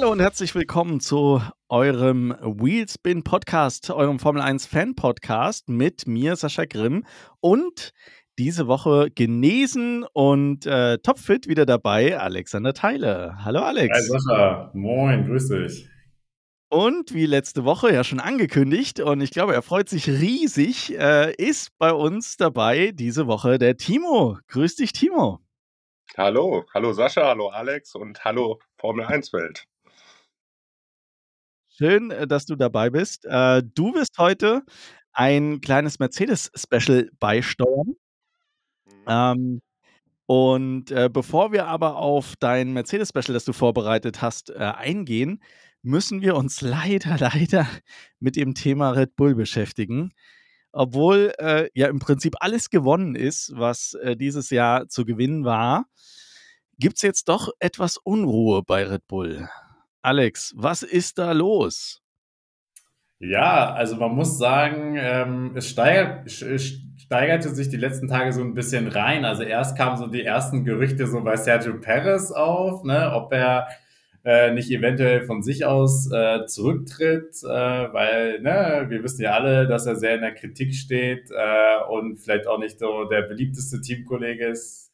Hallo und herzlich willkommen zu eurem Wheelspin Podcast, eurem Formel 1 Fan Podcast mit mir, Sascha Grimm und diese Woche genesen und äh, topfit wieder dabei, Alexander Theile. Hallo Alex. Hi Sascha, moin, grüß dich. Und wie letzte Woche ja schon angekündigt, und ich glaube, er freut sich riesig, äh, ist bei uns dabei diese Woche der Timo. Grüß dich, Timo. Hallo, hallo Sascha, hallo Alex und hallo Formel 1 Welt. Schön, äh, dass du dabei bist. Äh, du wirst heute ein kleines Mercedes-Special beisteuern. Mhm. Ähm, und äh, bevor wir aber auf dein Mercedes-Special, das du vorbereitet hast, äh, eingehen, müssen wir uns leider, leider mit dem Thema Red Bull beschäftigen. Obwohl äh, ja im Prinzip alles gewonnen ist, was äh, dieses Jahr zu gewinnen war, gibt es jetzt doch etwas Unruhe bei Red Bull. Alex, was ist da los? Ja, also man muss sagen, ähm, es, steigert, steigerte sich die letzten Tage so ein bisschen rein. Also erst kamen so die ersten Gerüchte so bei Sergio Perez auf, ne, ob er äh, nicht eventuell von sich aus äh, zurücktritt, äh, weil ne, wir wissen ja alle, dass er sehr in der Kritik steht äh, und vielleicht auch nicht so der beliebteste Teamkollege ist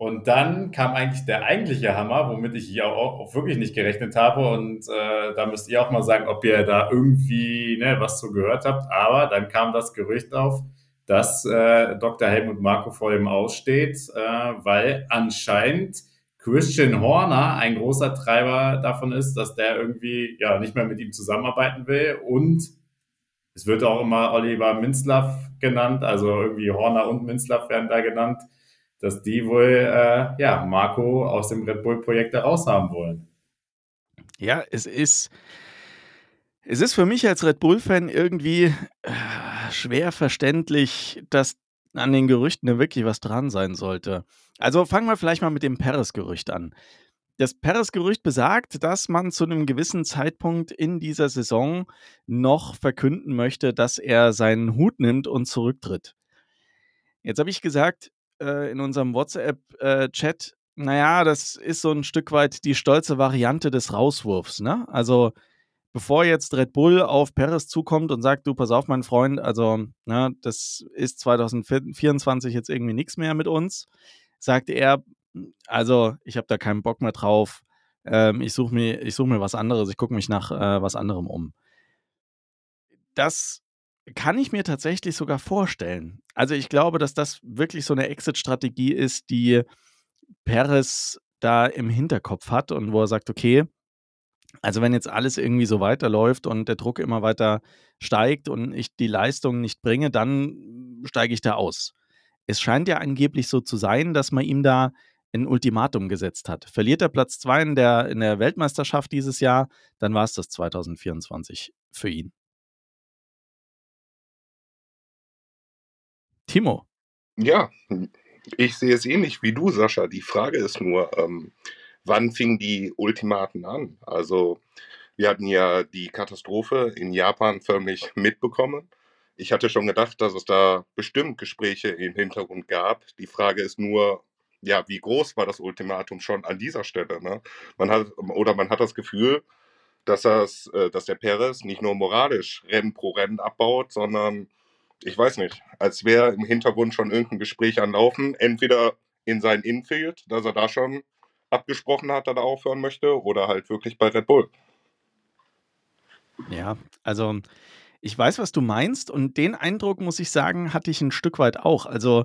und dann kam eigentlich der eigentliche Hammer, womit ich ja auch, auch wirklich nicht gerechnet habe. Und äh, da müsst ihr auch mal sagen, ob ihr da irgendwie ne, was zu gehört habt. Aber dann kam das Gerücht auf, dass äh, Dr. Helmut Marko vor dem aussteht, äh, weil anscheinend Christian Horner ein großer Treiber davon ist, dass der irgendwie ja nicht mehr mit ihm zusammenarbeiten will. Und es wird auch immer Oliver Minzlaff genannt, also irgendwie Horner und Minzlaff werden da genannt dass die wohl äh, ja, Marco aus dem Red Bull-Projekt da raushaben wollen. Ja, es ist, es ist für mich als Red Bull-Fan irgendwie äh, schwer verständlich, dass an den Gerüchten da wirklich was dran sein sollte. Also fangen wir vielleicht mal mit dem Perez-Gerücht an. Das Perez-Gerücht besagt, dass man zu einem gewissen Zeitpunkt in dieser Saison noch verkünden möchte, dass er seinen Hut nimmt und zurücktritt. Jetzt habe ich gesagt, äh, in unserem WhatsApp-Chat, äh, naja, das ist so ein Stück weit die stolze Variante des Rauswurfs. Ne? Also, bevor jetzt Red Bull auf Perez zukommt und sagt, du, pass auf, mein Freund, also, ne, das ist 2024 jetzt irgendwie nichts mehr mit uns, sagt er, also, ich habe da keinen Bock mehr drauf. Ähm, ich suche mir, such mir was anderes, ich gucke mich nach äh, was anderem um. Das kann ich mir tatsächlich sogar vorstellen. Also ich glaube, dass das wirklich so eine Exit-Strategie ist, die Perez da im Hinterkopf hat und wo er sagt, okay, also wenn jetzt alles irgendwie so weiterläuft und der Druck immer weiter steigt und ich die Leistung nicht bringe, dann steige ich da aus. Es scheint ja angeblich so zu sein, dass man ihm da ein Ultimatum gesetzt hat. Verliert er Platz 2 in der, in der Weltmeisterschaft dieses Jahr, dann war es das 2024 für ihn. Timo. Ja, ich sehe es ähnlich wie du, Sascha. Die Frage ist nur, ähm, wann fingen die Ultimaten an? Also, wir hatten ja die Katastrophe in Japan förmlich mitbekommen. Ich hatte schon gedacht, dass es da bestimmt Gespräche im Hintergrund gab. Die Frage ist nur, ja, wie groß war das Ultimatum schon an dieser Stelle? Ne? Man hat, oder man hat das Gefühl, dass, das, äh, dass der Perez nicht nur moralisch Rennen pro Rennen abbaut, sondern ich weiß nicht, als wäre im Hintergrund schon irgendein Gespräch anlaufen, entweder in sein Infield, dass er da schon abgesprochen hat, dass er aufhören möchte, oder halt wirklich bei Red Bull. Ja, also ich weiß, was du meinst und den Eindruck, muss ich sagen, hatte ich ein Stück weit auch. Also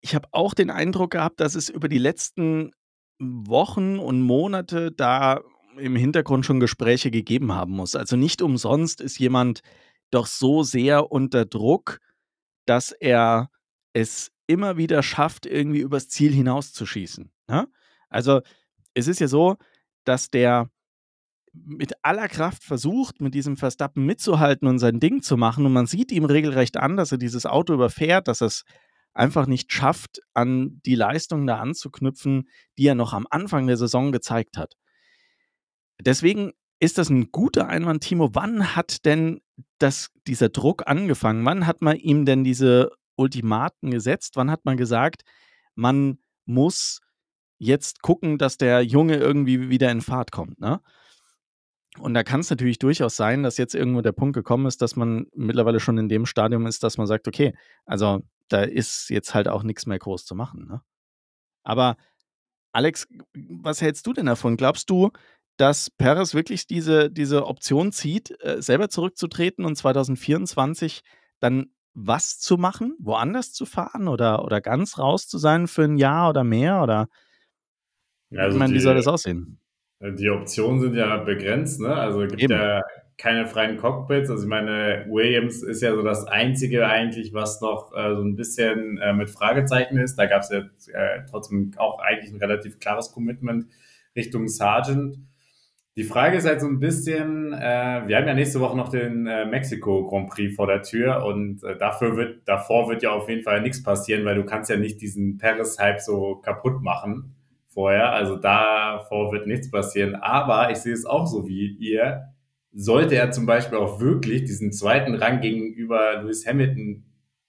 ich habe auch den Eindruck gehabt, dass es über die letzten Wochen und Monate da im Hintergrund schon Gespräche gegeben haben muss. Also nicht umsonst ist jemand doch so sehr unter Druck, dass er es immer wieder schafft, irgendwie übers Ziel hinauszuschießen. Ne? Also es ist ja so, dass der mit aller Kraft versucht, mit diesem Verstappen mitzuhalten und sein Ding zu machen. Und man sieht ihm regelrecht an, dass er dieses Auto überfährt, dass er es einfach nicht schafft, an die Leistungen da anzuknüpfen, die er noch am Anfang der Saison gezeigt hat. Deswegen ist das ein guter Einwand, Timo? Wann hat denn das, dieser Druck angefangen? Wann hat man ihm denn diese Ultimaten gesetzt? Wann hat man gesagt, man muss jetzt gucken, dass der Junge irgendwie wieder in Fahrt kommt? Ne? Und da kann es natürlich durchaus sein, dass jetzt irgendwo der Punkt gekommen ist, dass man mittlerweile schon in dem Stadium ist, dass man sagt, okay, also da ist jetzt halt auch nichts mehr groß zu machen. Ne? Aber Alex, was hältst du denn davon? Glaubst du, dass Perez wirklich diese, diese Option zieht, äh, selber zurückzutreten und 2024 dann was zu machen, woanders zu fahren oder, oder ganz raus zu sein für ein Jahr oder mehr? Oder also ich meine, wie soll das aussehen? Die Optionen sind ja begrenzt, ne? Also es gibt Eben. ja keine freien Cockpits. Also ich meine, Williams ist ja so das Einzige eigentlich, was noch äh, so ein bisschen äh, mit Fragezeichen ist. Da gab es ja äh, trotzdem auch eigentlich ein relativ klares Commitment Richtung Sargent. Die Frage ist halt so ein bisschen, äh, wir haben ja nächste Woche noch den äh, Mexiko Grand Prix vor der Tür und äh, dafür wird, davor wird ja auf jeden Fall nichts passieren, weil du kannst ja nicht diesen Paris-Hype so kaputt machen vorher. Also davor wird nichts passieren. Aber ich sehe es auch so wie ihr. Sollte er zum Beispiel auch wirklich diesen zweiten Rang gegenüber Lewis Hamilton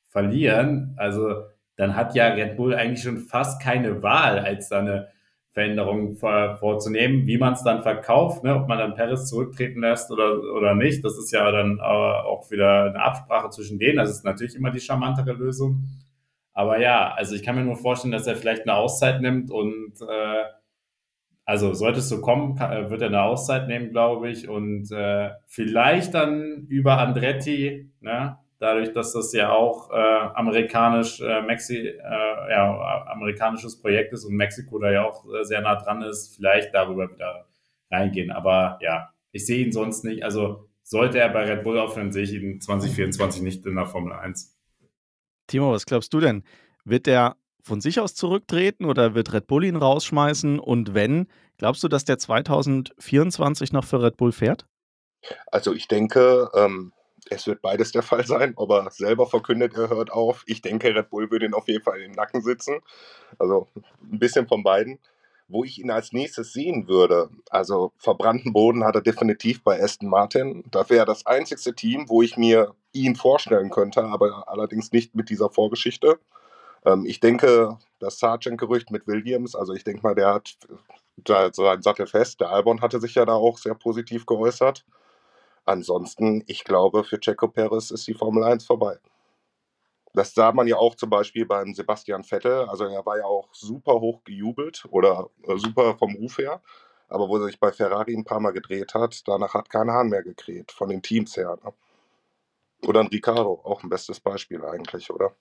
verlieren, also dann hat ja Red Bull eigentlich schon fast keine Wahl, als da eine Veränderung vor, vorzunehmen, wie man es dann verkauft, ne? ob man dann Paris zurücktreten lässt oder, oder nicht. Das ist ja dann auch wieder eine Absprache zwischen denen. Das ist natürlich immer die charmantere Lösung. Aber ja, also ich kann mir nur vorstellen, dass er vielleicht eine Auszeit nimmt und äh, also sollte es so kommen, kann, äh, wird er eine Auszeit nehmen, glaube ich, und äh, vielleicht dann über Andretti, ne? Dadurch, dass das ja auch äh, amerikanisch, äh, Mexi, äh, ja, amerikanisches Projekt ist und Mexiko da ja auch äh, sehr nah dran ist, vielleicht darüber wieder reingehen. Aber ja, ich sehe ihn sonst nicht. Also sollte er bei Red Bull aufhören, sehe ich ihn 2024 nicht in der Formel 1. Timo, was glaubst du denn? Wird der von sich aus zurücktreten oder wird Red Bull ihn rausschmeißen? Und wenn, glaubst du, dass der 2024 noch für Red Bull fährt? Also ich denke, ähm, es wird beides der Fall sein. Ob er selber verkündet, er hört auf. Ich denke, Red Bull würde ihn auf jeden Fall im Nacken sitzen. Also ein bisschen von beiden. Wo ich ihn als nächstes sehen würde, also verbrannten Boden hat er definitiv bei Aston Martin. Da wäre das einzigste Team, wo ich mir ihn vorstellen könnte, aber allerdings nicht mit dieser Vorgeschichte. Ähm, ich denke, das Sargent-Gerücht mit Williams, also ich denke mal, der hat seinen Sattel fest. Der Albon hatte sich ja da auch sehr positiv geäußert. Ansonsten, ich glaube, für Checo Perez ist die Formel 1 vorbei. Das sah man ja auch zum Beispiel beim Sebastian Vettel. Also er war ja auch super hoch gejubelt oder äh, super vom Ruf her. Aber wo er sich bei Ferrari ein paar Mal gedreht hat, danach hat kein Hahn mehr gekräht, von den Teams her. Ne? Oder ein Ricardo, auch ein bestes Beispiel eigentlich, oder?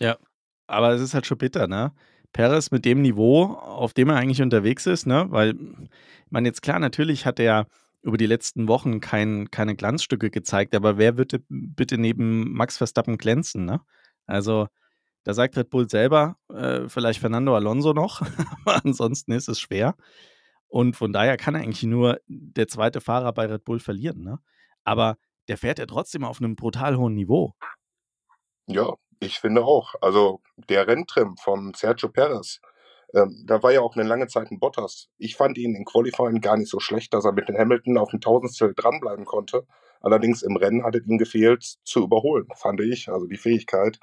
Ja, aber es ist halt schon bitter, ne? Perez mit dem Niveau, auf dem er eigentlich unterwegs ist, ne? Weil, meine, jetzt klar, natürlich hat er über die letzten Wochen kein, keine Glanzstücke gezeigt, aber wer würde bitte neben Max Verstappen glänzen, ne? Also, da sagt Red Bull selber, äh, vielleicht Fernando Alonso noch, aber ansonsten ist es schwer. Und von daher kann eigentlich nur der zweite Fahrer bei Red Bull verlieren, ne? Aber der fährt ja trotzdem auf einem brutal hohen Niveau. Ja, ich finde auch. Also der Renntrim von Sergio Perez, ähm, da war ja auch eine lange Zeit ein Bottas. Ich fand ihn in Qualifying gar nicht so schlecht, dass er mit den Hamilton auf dem Tausendstel dranbleiben konnte. Allerdings im Rennen hat es ihm gefehlt, zu überholen, fand ich, also die Fähigkeit.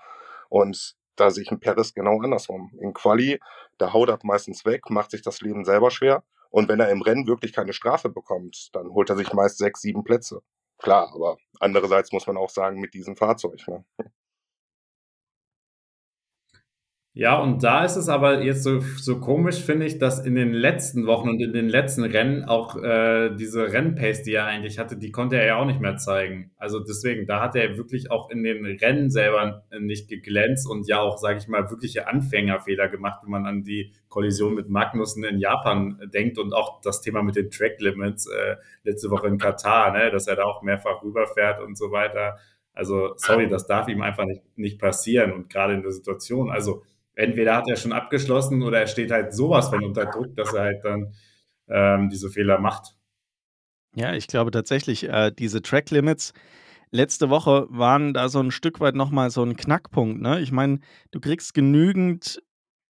Und da sehe ich ein Perez genau andersrum. In Quali, da haut er meistens weg, macht sich das Leben selber schwer. Und wenn er im Rennen wirklich keine Strafe bekommt, dann holt er sich meist sechs, sieben Plätze. Klar, aber andererseits muss man auch sagen, mit diesem Fahrzeug. Ne? Ja, und da ist es aber jetzt so, so komisch, finde ich, dass in den letzten Wochen und in den letzten Rennen auch äh, diese Rennpace, die er eigentlich hatte, die konnte er ja auch nicht mehr zeigen. Also deswegen, da hat er wirklich auch in den Rennen selber nicht geglänzt und ja auch, sage ich mal, wirkliche Anfängerfehler gemacht, wenn man an die Kollision mit Magnussen in Japan denkt und auch das Thema mit den Track Limits äh, letzte Woche in Katar, ne, dass er da auch mehrfach rüberfährt und so weiter. Also sorry, das darf ihm einfach nicht, nicht passieren und gerade in der Situation. Also entweder hat er schon abgeschlossen oder er steht halt sowas von unter Druck, dass er halt dann ähm, diese Fehler macht. Ja, ich glaube tatsächlich, äh, diese Track Limits letzte Woche waren da so ein Stück weit nochmal so ein Knackpunkt. Ne? Ich meine, du kriegst genügend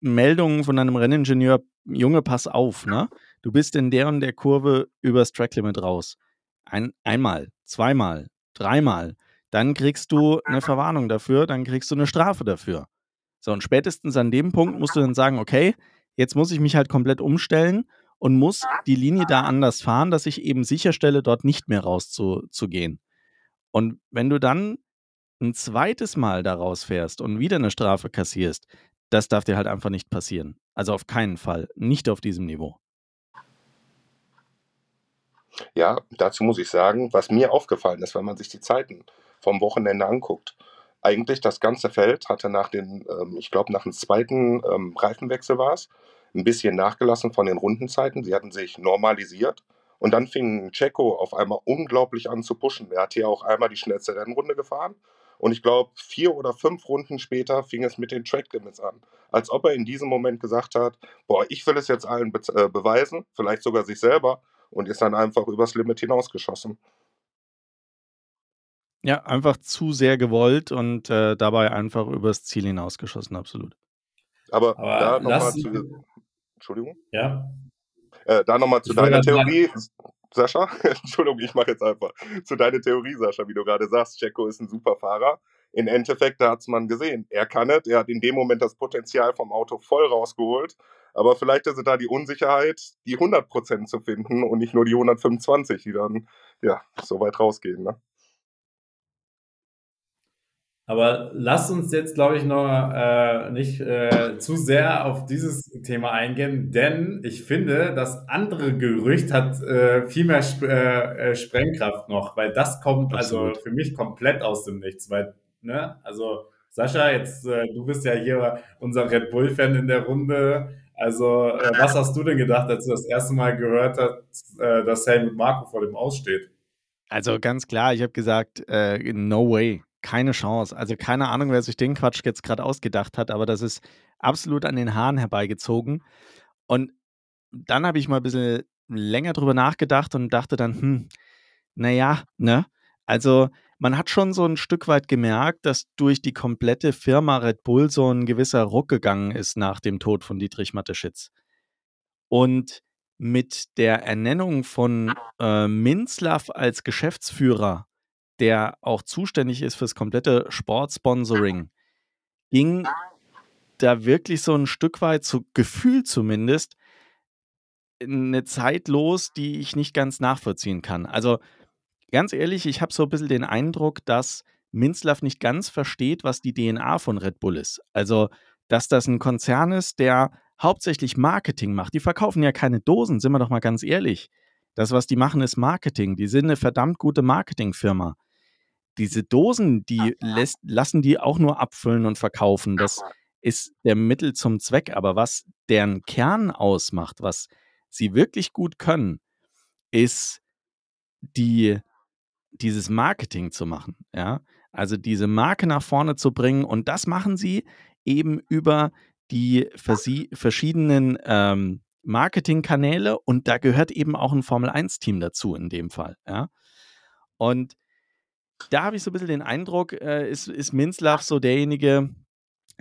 Meldungen von einem Renningenieur, Junge, pass auf, ne? Du bist in der und der Kurve übers Tracklimit raus. Ein, einmal, zweimal, dreimal. Dann kriegst du eine Verwarnung dafür, dann kriegst du eine Strafe dafür. So, und spätestens an dem Punkt musst du dann sagen, okay, jetzt muss ich mich halt komplett umstellen und muss die Linie da anders fahren, dass ich eben sicherstelle, dort nicht mehr rauszugehen. Und wenn du dann ein zweites Mal da rausfährst und wieder eine Strafe kassierst, das darf dir halt einfach nicht passieren. Also auf keinen Fall. Nicht auf diesem Niveau. Ja, dazu muss ich sagen, was mir aufgefallen ist, wenn man sich die Zeiten vom Wochenende anguckt. Eigentlich das ganze Feld hatte nach den, ähm, ich glaube, nach dem zweiten ähm, Reifenwechsel war es, ein bisschen nachgelassen von den Rundenzeiten. Sie hatten sich normalisiert. Und dann fing Checo auf einmal unglaublich an zu pushen. Er hat hier auch einmal die schnellste Rennrunde gefahren. Und ich glaube, vier oder fünf Runden später fing es mit den Track Limits an. Als ob er in diesem Moment gesagt hat, boah, ich will es jetzt allen be äh, beweisen, vielleicht sogar sich selber, und ist dann einfach übers Limit hinausgeschossen. Ja, einfach zu sehr gewollt und äh, dabei einfach übers Ziel hinausgeschossen, absolut. Aber, Aber da nochmal zu. Entschuldigung? Ja. Äh, da nochmal zu deiner Theorie, Sascha. Entschuldigung, ich mache jetzt einfach. Zu deiner Theorie, Sascha, wie du gerade sagst, Checo ist ein super Fahrer. Im Endeffekt, da hat es man gesehen. Er kann es, er hat in dem Moment das Potenzial vom Auto voll rausgeholt. Aber vielleicht ist es da die Unsicherheit, die 100% zu finden und nicht nur die 125, die dann ja so weit rausgehen. Ne? Aber lasst uns jetzt, glaube ich, noch äh, nicht äh, zu sehr auf dieses Thema eingehen, denn ich finde, das andere Gerücht hat äh, viel mehr Sp äh, äh, Sprengkraft noch, weil das kommt also Absolut. also für mich komplett aus dem Nichts. Weil, ne, also Sascha, jetzt äh, du bist ja hier unser Red Bull-Fan in der Runde. Also, was hast du denn gedacht, als du das erste Mal gehört hast, dass Helmut Marco vor dem aussteht? Also ganz klar, ich habe gesagt, no way keine Chance. Also keine Ahnung, wer sich den Quatsch jetzt gerade ausgedacht hat, aber das ist absolut an den Haaren herbeigezogen. Und dann habe ich mal ein bisschen länger drüber nachgedacht und dachte dann, hm, naja, ne? Also man hat schon so ein Stück weit gemerkt, dass durch die komplette Firma Red Bull so ein gewisser Ruck gegangen ist nach dem Tod von Dietrich Mateschitz. Und mit der Ernennung von äh, Minzlaff als Geschäftsführer der auch zuständig ist fürs komplette Sportsponsoring, ging da wirklich so ein Stück weit, so Gefühl zumindest, eine Zeit los, die ich nicht ganz nachvollziehen kann. Also ganz ehrlich, ich habe so ein bisschen den Eindruck, dass Minzlaff nicht ganz versteht, was die DNA von Red Bull ist. Also, dass das ein Konzern ist, der hauptsächlich Marketing macht. Die verkaufen ja keine Dosen, sind wir doch mal ganz ehrlich. Das, was die machen, ist Marketing. Die sind eine verdammt gute Marketingfirma diese Dosen, die lässt, lassen die auch nur abfüllen und verkaufen. Das ist der Mittel zum Zweck. Aber was deren Kern ausmacht, was sie wirklich gut können, ist die, dieses Marketing zu machen. Ja? Also diese Marke nach vorne zu bringen. Und das machen sie eben über die verschiedenen ähm, Marketingkanäle und da gehört eben auch ein Formel-1-Team dazu in dem Fall. Ja? Und da habe ich so ein bisschen den Eindruck, äh, ist, ist Minzlaff so derjenige,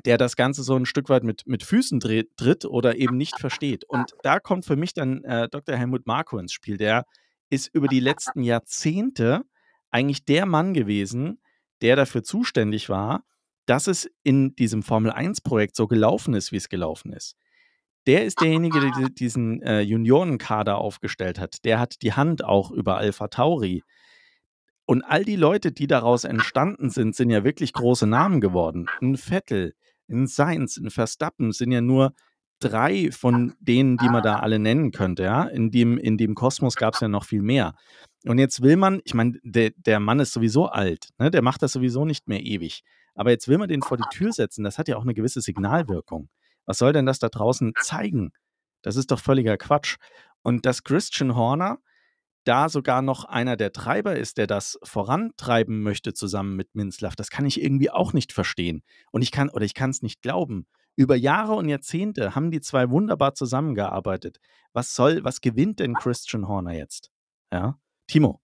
der das Ganze so ein Stück weit mit, mit Füßen dreht, tritt oder eben nicht versteht. Und da kommt für mich dann äh, Dr. Helmut Marko ins Spiel. Der ist über die letzten Jahrzehnte eigentlich der Mann gewesen, der dafür zuständig war, dass es in diesem Formel-1-Projekt so gelaufen ist, wie es gelaufen ist. Der ist derjenige, der diesen äh, Juniorenkader aufgestellt hat. Der hat die Hand auch über Alpha Tauri. Und all die Leute, die daraus entstanden sind, sind ja wirklich große Namen geworden. Ein Vettel, ein Sainz, ein Verstappen sind ja nur drei von denen, die man da alle nennen könnte. Ja? In, dem, in dem Kosmos gab es ja noch viel mehr. Und jetzt will man, ich meine, der, der Mann ist sowieso alt, ne? der macht das sowieso nicht mehr ewig. Aber jetzt will man den vor die Tür setzen, das hat ja auch eine gewisse Signalwirkung. Was soll denn das da draußen zeigen? Das ist doch völliger Quatsch. Und dass Christian Horner, da sogar noch einer der Treiber ist, der das vorantreiben möchte zusammen mit Minzlaff, das kann ich irgendwie auch nicht verstehen. Und ich kann, oder ich kann es nicht glauben. Über Jahre und Jahrzehnte haben die zwei wunderbar zusammengearbeitet. Was soll, was gewinnt denn Christian Horner jetzt? Ja, Timo.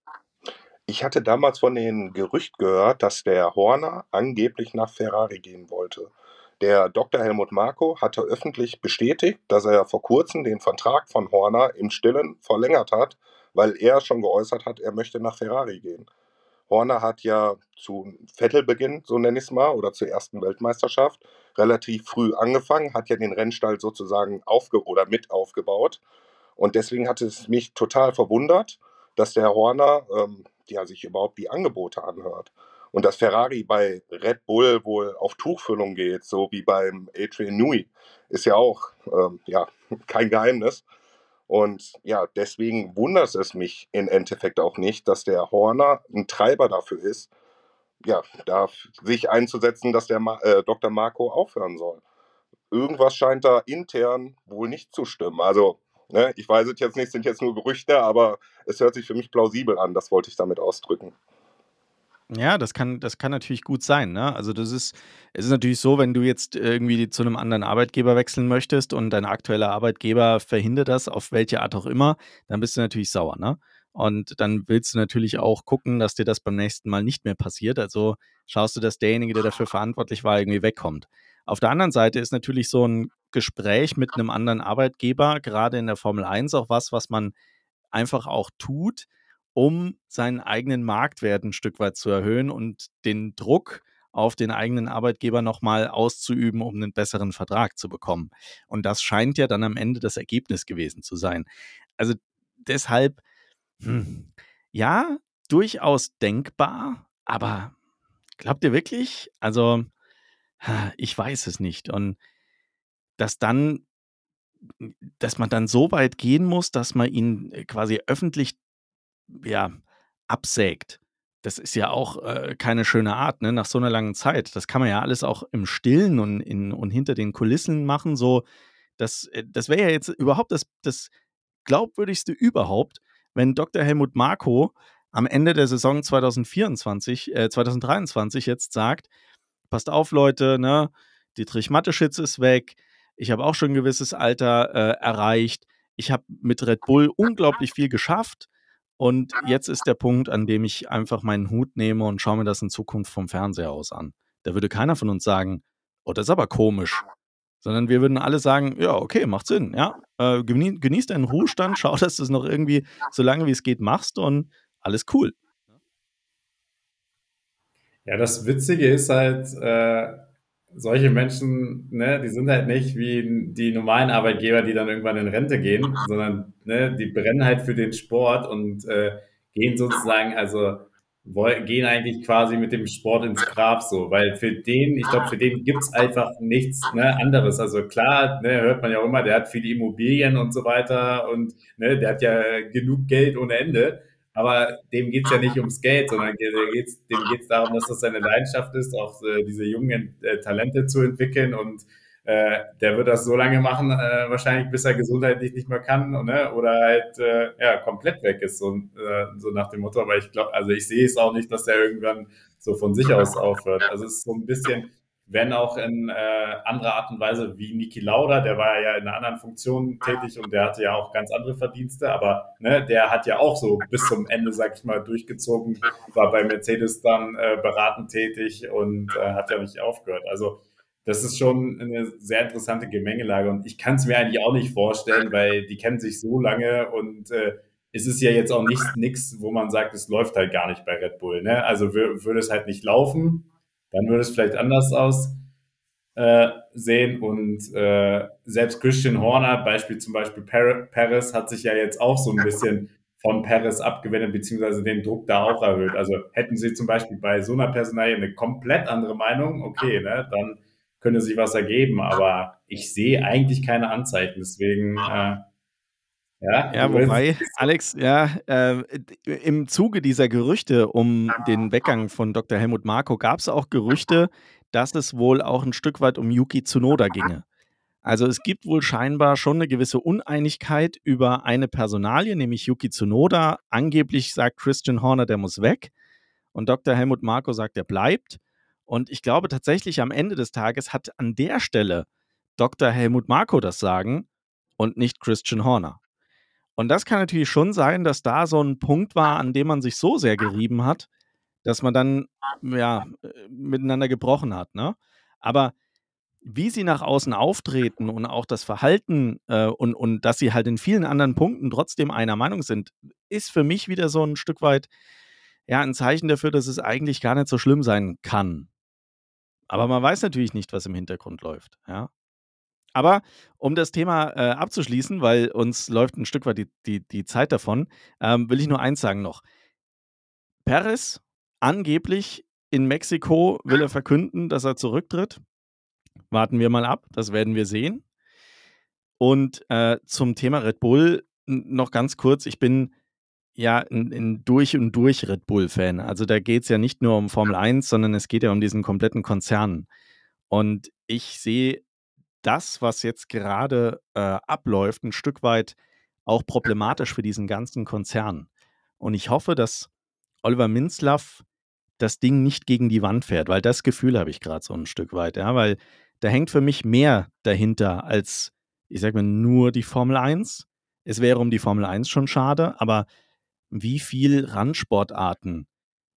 Ich hatte damals von den Gerücht gehört, dass der Horner angeblich nach Ferrari gehen wollte. Der Dr. Helmut Marko hatte öffentlich bestätigt, dass er vor kurzem den Vertrag von Horner im Stillen verlängert hat weil er schon geäußert hat, er möchte nach Ferrari gehen. Horner hat ja zu Vettelbeginn, so nenne ich es mal, oder zur ersten Weltmeisterschaft relativ früh angefangen, hat ja den Rennstall sozusagen aufge oder mit aufgebaut. Und deswegen hat es mich total verwundert, dass der Horner ähm, ja, sich überhaupt die Angebote anhört. Und dass Ferrari bei Red Bull wohl auf Tuchfüllung geht, so wie beim Adrian Nui, ist ja auch ähm, ja, kein Geheimnis. Und ja, deswegen wundert es mich im Endeffekt auch nicht, dass der Horner ein Treiber dafür ist, ja, da sich einzusetzen, dass der Ma äh, Dr. Marco aufhören soll. Irgendwas scheint da intern wohl nicht zu stimmen. Also, ne, ich weiß es jetzt nicht, sind jetzt nur Gerüchte, aber es hört sich für mich plausibel an. Das wollte ich damit ausdrücken. Ja, das kann, das kann natürlich gut sein. Ne? Also das ist, es ist natürlich so, wenn du jetzt irgendwie zu einem anderen Arbeitgeber wechseln möchtest und dein aktueller Arbeitgeber verhindert das, auf welche Art auch immer, dann bist du natürlich sauer. Ne? Und dann willst du natürlich auch gucken, dass dir das beim nächsten Mal nicht mehr passiert. Also schaust du, dass derjenige, der dafür verantwortlich war, irgendwie wegkommt. Auf der anderen Seite ist natürlich so ein Gespräch mit einem anderen Arbeitgeber, gerade in der Formel 1, auch was, was man einfach auch tut, um seinen eigenen Marktwert ein Stück weit zu erhöhen und den Druck auf den eigenen Arbeitgeber nochmal auszuüben, um einen besseren Vertrag zu bekommen. Und das scheint ja dann am Ende das Ergebnis gewesen zu sein. Also deshalb, hm, ja, durchaus denkbar, aber glaubt ihr wirklich? Also, ich weiß es nicht. Und dass dann, dass man dann so weit gehen muss, dass man ihn quasi öffentlich ja, absägt. Das ist ja auch äh, keine schöne Art, ne, nach so einer langen Zeit. Das kann man ja alles auch im Stillen und, in, und hinter den Kulissen machen. So, das, äh, das wäre ja jetzt überhaupt das, das glaubwürdigste überhaupt, wenn Dr. Helmut Marko am Ende der Saison 2024, äh, 2023 jetzt sagt, passt auf, Leute, ne, Dietrich Matteschitz ist weg, ich habe auch schon ein gewisses Alter äh, erreicht, ich habe mit Red Bull unglaublich viel geschafft, und jetzt ist der Punkt, an dem ich einfach meinen Hut nehme und schaue mir das in Zukunft vom Fernseher aus an. Da würde keiner von uns sagen, oh, das ist aber komisch. Sondern wir würden alle sagen, ja, okay, macht Sinn, ja. Äh, genieß, genieß deinen Ruhestand, schau, dass du es noch irgendwie so lange wie es geht machst und alles cool. Ja, das Witzige ist halt, äh, solche Menschen, ne, die sind halt nicht wie die normalen Arbeitgeber, die dann irgendwann in Rente gehen, sondern ne, die brennen halt für den Sport und äh, gehen sozusagen, also wollen, gehen eigentlich quasi mit dem Sport ins Grab so, weil für den, ich glaube, für den gibt's einfach nichts ne, anderes. Also klar, ne, hört man ja auch immer, der hat viele Immobilien und so weiter und ne, der hat ja genug Geld ohne Ende. Aber dem geht's ja nicht ums Geld, sondern dem geht's darum, dass das seine Leidenschaft ist, auch äh, diese jungen äh, Talente zu entwickeln. Und äh, der wird das so lange machen, äh, wahrscheinlich bis er gesundheitlich nicht mehr kann ne? oder halt äh, ja, komplett weg ist, so, äh, so nach dem Motto. Aber ich glaube, also ich sehe es auch nicht, dass der irgendwann so von sich aus aufhört. Also es ist so ein bisschen, wenn auch in äh, anderer Art und Weise wie Niki Lauda, der war ja in einer anderen Funktion tätig und der hatte ja auch ganz andere Verdienste, aber ne, der hat ja auch so bis zum Ende, sag ich mal, durchgezogen, war bei Mercedes dann äh, beratend tätig und äh, hat ja nicht aufgehört. Also das ist schon eine sehr interessante Gemengelage und ich kann es mir eigentlich auch nicht vorstellen, weil die kennen sich so lange und äh, es ist ja jetzt auch nicht nichts, wo man sagt, es läuft halt gar nicht bei Red Bull. Ne? Also würde es halt nicht laufen, dann würde es vielleicht anders aussehen. Äh, und äh, selbst Christian Horner, Beispiel zum Beispiel Paris, hat sich ja jetzt auch so ein bisschen von Paris abgewendet, beziehungsweise den Druck da auch erhöht. Also hätten sie zum Beispiel bei so einer Personalie eine komplett andere Meinung, okay, ne, dann könnte sich was ergeben, aber ich sehe eigentlich keine Anzeichen. Deswegen äh, ja, ja wobei, Alex, ja, äh, im Zuge dieser Gerüchte um den Weggang von Dr. Helmut Marko gab es auch Gerüchte, dass es wohl auch ein Stück weit um Yuki Tsunoda ginge. Also es gibt wohl scheinbar schon eine gewisse Uneinigkeit über eine Personalie, nämlich Yuki Tsunoda. Angeblich sagt Christian Horner, der muss weg. Und Dr. Helmut Marko sagt, er bleibt. Und ich glaube tatsächlich, am Ende des Tages hat an der Stelle Dr. Helmut Marko das Sagen und nicht Christian Horner. Und das kann natürlich schon sein, dass da so ein Punkt war, an dem man sich so sehr gerieben hat, dass man dann ja äh, miteinander gebrochen hat. Ne? Aber wie sie nach außen auftreten und auch das Verhalten äh, und, und dass sie halt in vielen anderen Punkten trotzdem einer Meinung sind, ist für mich wieder so ein Stück weit ja ein Zeichen dafür, dass es eigentlich gar nicht so schlimm sein kann. Aber man weiß natürlich nicht, was im Hintergrund läuft. Ja? Aber um das Thema äh, abzuschließen, weil uns läuft ein Stück weit die, die, die Zeit davon, ähm, will ich nur eins sagen noch. Perez, angeblich in Mexiko, will er verkünden, dass er zurücktritt. Warten wir mal ab, das werden wir sehen. Und äh, zum Thema Red Bull noch ganz kurz. Ich bin ja ein, ein durch und durch Red Bull-Fan. Also da geht es ja nicht nur um Formel 1, sondern es geht ja um diesen kompletten Konzern. Und ich sehe das, was jetzt gerade äh, abläuft, ein Stück weit auch problematisch für diesen ganzen Konzern. Und ich hoffe, dass Oliver Minzlaff das Ding nicht gegen die Wand fährt, weil das Gefühl habe ich gerade so ein Stück weit, ja, weil da hängt für mich mehr dahinter als, ich sage mal, nur die Formel 1. Es wäre um die Formel 1 schon schade, aber wie viel Randsportarten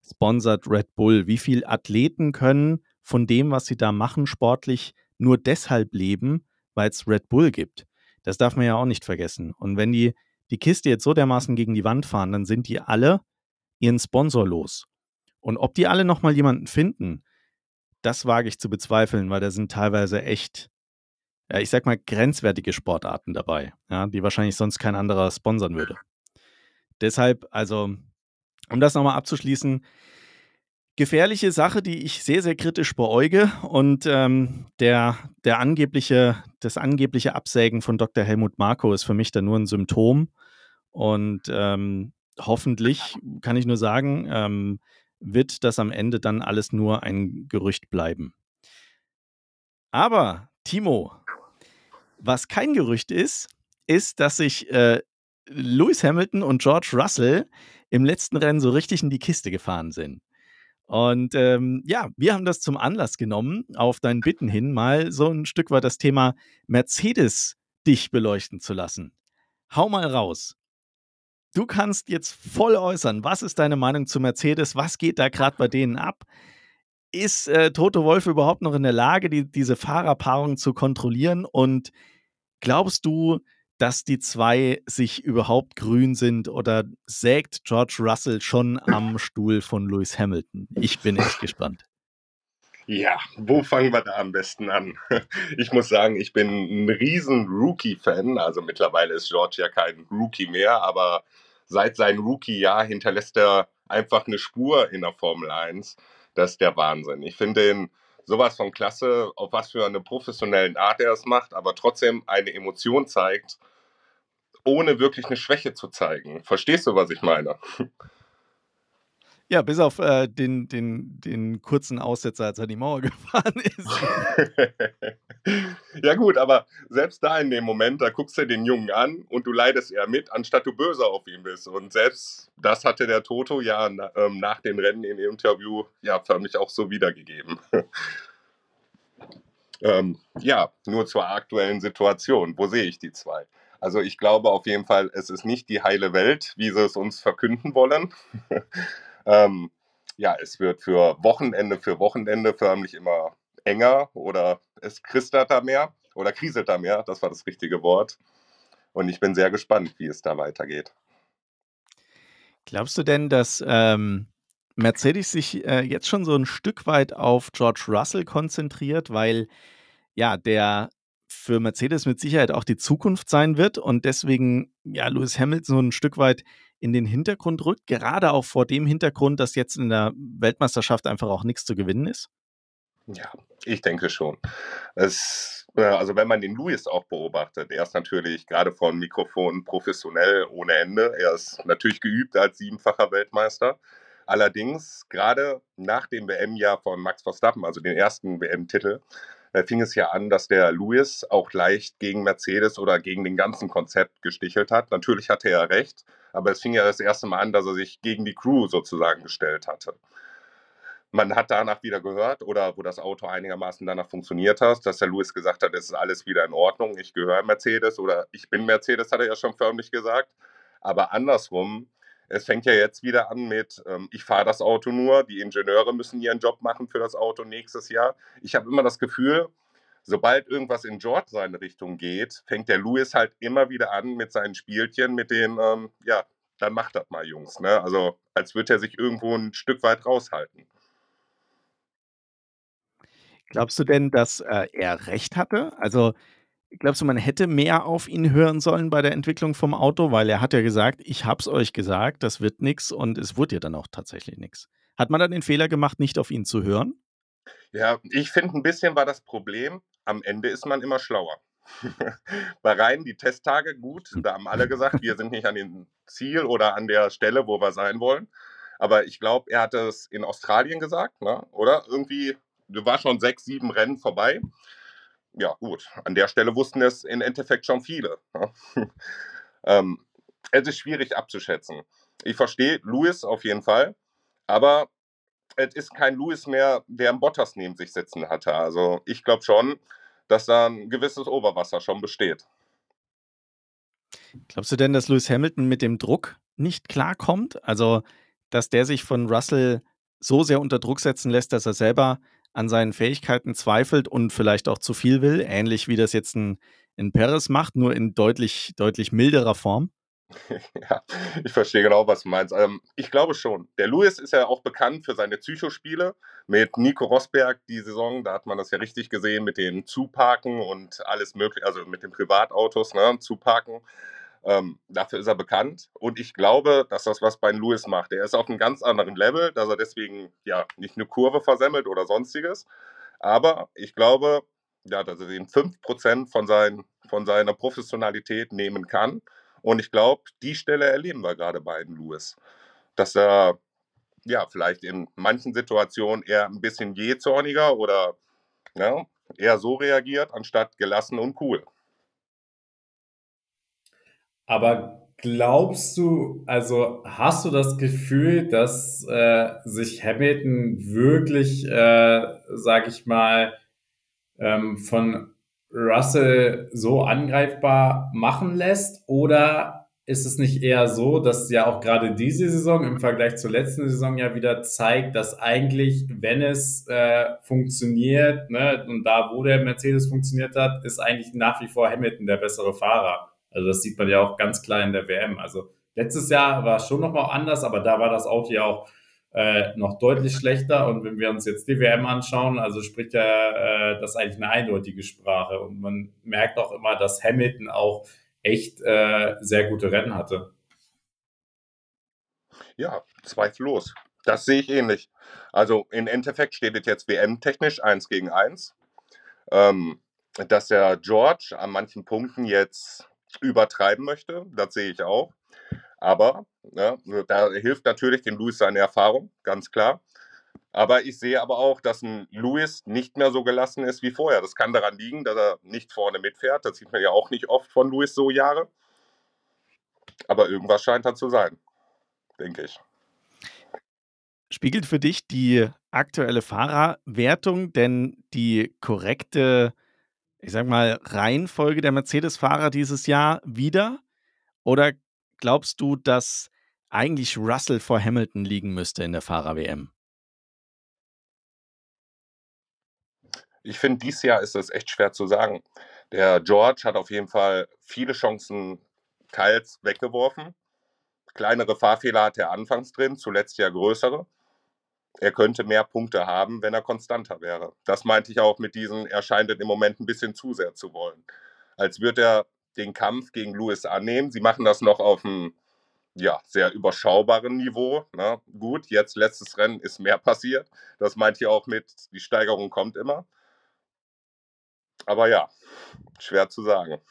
sponsert Red Bull? Wie viele Athleten können von dem, was sie da machen, sportlich nur deshalb leben, weil es Red Bull gibt? Das darf man ja auch nicht vergessen. Und wenn die die Kiste jetzt so dermaßen gegen die Wand fahren, dann sind die alle ihren Sponsor los. Und ob die alle nochmal jemanden finden, das wage ich zu bezweifeln, weil da sind teilweise echt, ja, ich sag mal, grenzwertige Sportarten dabei, ja, die wahrscheinlich sonst kein anderer sponsern würde. Deshalb, also, um das nochmal abzuschließen, gefährliche Sache, die ich sehr, sehr kritisch beäuge. Und ähm, der, der angebliche, das angebliche Absägen von Dr. Helmut Marko ist für mich dann nur ein Symptom. Und ähm, hoffentlich, kann ich nur sagen, ähm, wird das am Ende dann alles nur ein Gerücht bleiben. Aber, Timo, was kein Gerücht ist, ist, dass sich äh, Lewis Hamilton und George Russell im letzten Rennen so richtig in die Kiste gefahren sind. Und ähm, ja, wir haben das zum Anlass genommen, auf deinen Bitten hin mal so ein Stück weit das Thema Mercedes dich beleuchten zu lassen. Hau mal raus. Du kannst jetzt voll äußern, was ist deine Meinung zu Mercedes? Was geht da gerade bei denen ab? Ist äh, Toto Wolf überhaupt noch in der Lage, die, diese Fahrerpaarung zu kontrollieren? Und glaubst du, dass die zwei sich überhaupt grün sind oder sägt George Russell schon am Stuhl von Lewis Hamilton? Ich bin echt gespannt. Ja, wo fangen wir da am besten an? Ich muss sagen, ich bin ein riesen Rookie-Fan. Also mittlerweile ist George ja kein Rookie mehr, aber seit seinem Rookie-Jahr hinterlässt er einfach eine Spur in der Formel 1. Das ist der Wahnsinn. Ich finde ihn sowas von klasse, auf was für eine professionellen Art er es macht, aber trotzdem eine Emotion zeigt, ohne wirklich eine Schwäche zu zeigen. Verstehst du, was ich meine? Ja, bis auf äh, den, den, den kurzen Aussetzer, als er die Mauer gefahren ist. ja gut, aber selbst da in dem Moment, da guckst du den Jungen an und du leidest eher mit, anstatt du böse auf ihn bist. Und selbst das hatte der Toto ja ähm, nach dem Rennen im Interview ja förmlich auch so wiedergegeben. ähm, ja, nur zur aktuellen Situation. Wo sehe ich die zwei? Also ich glaube auf jeden Fall, es ist nicht die heile Welt, wie sie es uns verkünden wollen. ähm, ja, es wird für Wochenende für Wochenende förmlich immer enger oder es kristert da mehr oder kriselt da mehr, das war das richtige Wort. Und ich bin sehr gespannt, wie es da weitergeht. Glaubst du denn, dass ähm, Mercedes sich äh, jetzt schon so ein Stück weit auf George Russell konzentriert, weil ja der für Mercedes mit Sicherheit auch die Zukunft sein wird und deswegen ja Lewis Hamilton so ein Stück weit in den Hintergrund rückt, gerade auch vor dem Hintergrund, dass jetzt in der Weltmeisterschaft einfach auch nichts zu gewinnen ist? Ja, ich denke schon. Es, also wenn man den Lewis auch beobachtet, er ist natürlich gerade vor dem Mikrofon professionell ohne Ende. Er ist natürlich geübt als siebenfacher Weltmeister. Allerdings, gerade nach dem WM-Jahr von Max Verstappen, also den ersten WM-Titel, da fing es ja an, dass der Lewis auch leicht gegen Mercedes oder gegen den ganzen Konzept gestichelt hat. Natürlich hatte er recht, aber es fing ja das erste Mal an, dass er sich gegen die Crew sozusagen gestellt hatte. Man hat danach wieder gehört, oder wo das Auto einigermaßen danach funktioniert hat, dass der Lewis gesagt hat, es ist alles wieder in Ordnung, ich gehöre Mercedes oder ich bin Mercedes, hat er ja schon förmlich gesagt. Aber andersrum es fängt ja jetzt wieder an mit, ähm, ich fahre das Auto nur, die Ingenieure müssen ihren Job machen für das Auto nächstes Jahr. Ich habe immer das Gefühl, sobald irgendwas in George seine Richtung geht, fängt der Lewis halt immer wieder an mit seinen Spielchen, mit den, ähm, ja, dann macht das mal, Jungs. Ne? Also als würde er sich irgendwo ein Stück weit raushalten. Glaubst du denn, dass äh, er recht hatte? Also glaubst du, man hätte mehr auf ihn hören sollen bei der Entwicklung vom Auto? Weil er hat ja gesagt, ich hab's euch gesagt, das wird nix und es wurde ja dann auch tatsächlich nix. Hat man dann den Fehler gemacht, nicht auf ihn zu hören? Ja, ich finde, ein bisschen war das Problem, am Ende ist man immer schlauer. Bei Rhein die Testtage gut, da haben alle gesagt, wir sind nicht an dem Ziel oder an der Stelle, wo wir sein wollen. Aber ich glaube, er hat es in Australien gesagt, ne? oder? Irgendwie, war schon sechs, sieben Rennen vorbei. Ja, gut, an der Stelle wussten es im Endeffekt schon viele. Ne? ähm, es ist schwierig abzuschätzen. Ich verstehe Louis auf jeden Fall, aber es ist kein Louis mehr, der einen Bottas neben sich sitzen hatte. Also ich glaube schon, dass da ein gewisses Oberwasser schon besteht. Glaubst du denn, dass Lewis Hamilton mit dem Druck nicht klarkommt? Also, dass der sich von Russell so sehr unter Druck setzen lässt, dass er selber an seinen Fähigkeiten zweifelt und vielleicht auch zu viel will, ähnlich wie das jetzt ein, ein Perez macht, nur in deutlich, deutlich milderer Form? Ja, ich verstehe genau, was du meinst. Ähm, ich glaube schon. Der Lewis ist ja auch bekannt für seine Psychospiele. Mit Nico Rosberg die Saison, da hat man das ja richtig gesehen mit dem Zuparken und alles mögliche, also mit den Privatautos, ne, Zuparken. Ähm, dafür ist er bekannt. Und ich glaube, dass das was bei Lewis macht. Er ist auf einem ganz anderen Level, dass er deswegen ja nicht eine Kurve versemmelt oder sonstiges. Aber ich glaube, ja, dass er den 5% von, sein, von seiner Professionalität nehmen kann und ich glaube, die Stelle erleben wir gerade bei Lewis. Dass er ja vielleicht in manchen Situationen eher ein bisschen jähzorniger oder ja, eher so reagiert, anstatt gelassen und cool. Aber glaubst du, also hast du das Gefühl, dass äh, sich Hamilton wirklich, äh, sag ich mal, ähm, von Russell so angreifbar machen lässt? Oder ist es nicht eher so, dass ja auch gerade diese Saison im Vergleich zur letzten Saison ja wieder zeigt, dass eigentlich, wenn es äh, funktioniert, ne, und da, wo der Mercedes funktioniert hat, ist eigentlich nach wie vor Hamilton der bessere Fahrer. Also das sieht man ja auch ganz klar in der WM. Also letztes Jahr war es schon nochmal anders, aber da war das Auto ja auch äh, noch deutlich schlechter. Und wenn wir uns jetzt die WM anschauen, also spricht ja äh, das eigentlich eine eindeutige Sprache. Und man merkt auch immer, dass Hamilton auch echt äh, sehr gute Rennen hatte. Ja, zweifellos. Das sehe ich ähnlich. Also im Endeffekt steht es jetzt WM-technisch 1 gegen 1. Ähm, dass der George an manchen Punkten jetzt übertreiben möchte, das sehe ich auch. Aber ja, da hilft natürlich dem Luis seine Erfahrung, ganz klar. Aber ich sehe aber auch, dass ein Luis nicht mehr so gelassen ist wie vorher. Das kann daran liegen, dass er nicht vorne mitfährt. Das sieht man ja auch nicht oft von Luis so Jahre. Aber irgendwas scheint da zu sein, denke ich. Spiegelt für dich die aktuelle Fahrerwertung denn die korrekte, ich sag mal, Reihenfolge der Mercedes-Fahrer dieses Jahr wieder? Oder glaubst du, dass eigentlich Russell vor Hamilton liegen müsste in der Fahrer-WM? Ich finde, dieses Jahr ist es echt schwer zu sagen. Der George hat auf jeden Fall viele Chancen teils weggeworfen. Kleinere Fahrfehler hat er anfangs drin, zuletzt ja größere. Er könnte mehr Punkte haben, wenn er konstanter wäre. Das meinte ich auch mit diesen, er scheint im Moment ein bisschen zu sehr zu wollen. Als würde er den Kampf gegen Lewis annehmen. Sie machen das noch auf einem ja, sehr überschaubaren Niveau. Ne? Gut, jetzt letztes Rennen ist mehr passiert. Das meint ihr auch mit, die Steigerung kommt immer. Aber ja, schwer zu sagen.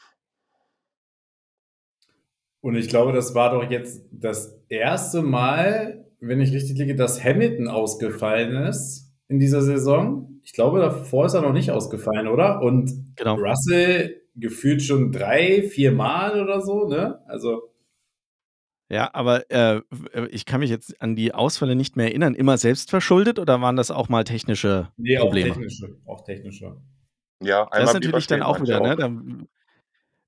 Und ich glaube, das war doch jetzt das erste Mal, wenn ich richtig liege, dass Hamilton ausgefallen ist in dieser Saison. Ich glaube, davor ist er noch nicht ausgefallen, oder? Und genau. Russell gefühlt schon drei, vier Mal oder so, ne? Also. Ja, aber äh, ich kann mich jetzt an die Ausfälle nicht mehr erinnern. Immer selbst verschuldet oder waren das auch mal technische nee, Probleme? Auch technische. Auch technische. Ja, einmal das ist natürlich dann auch wieder, ne? Dann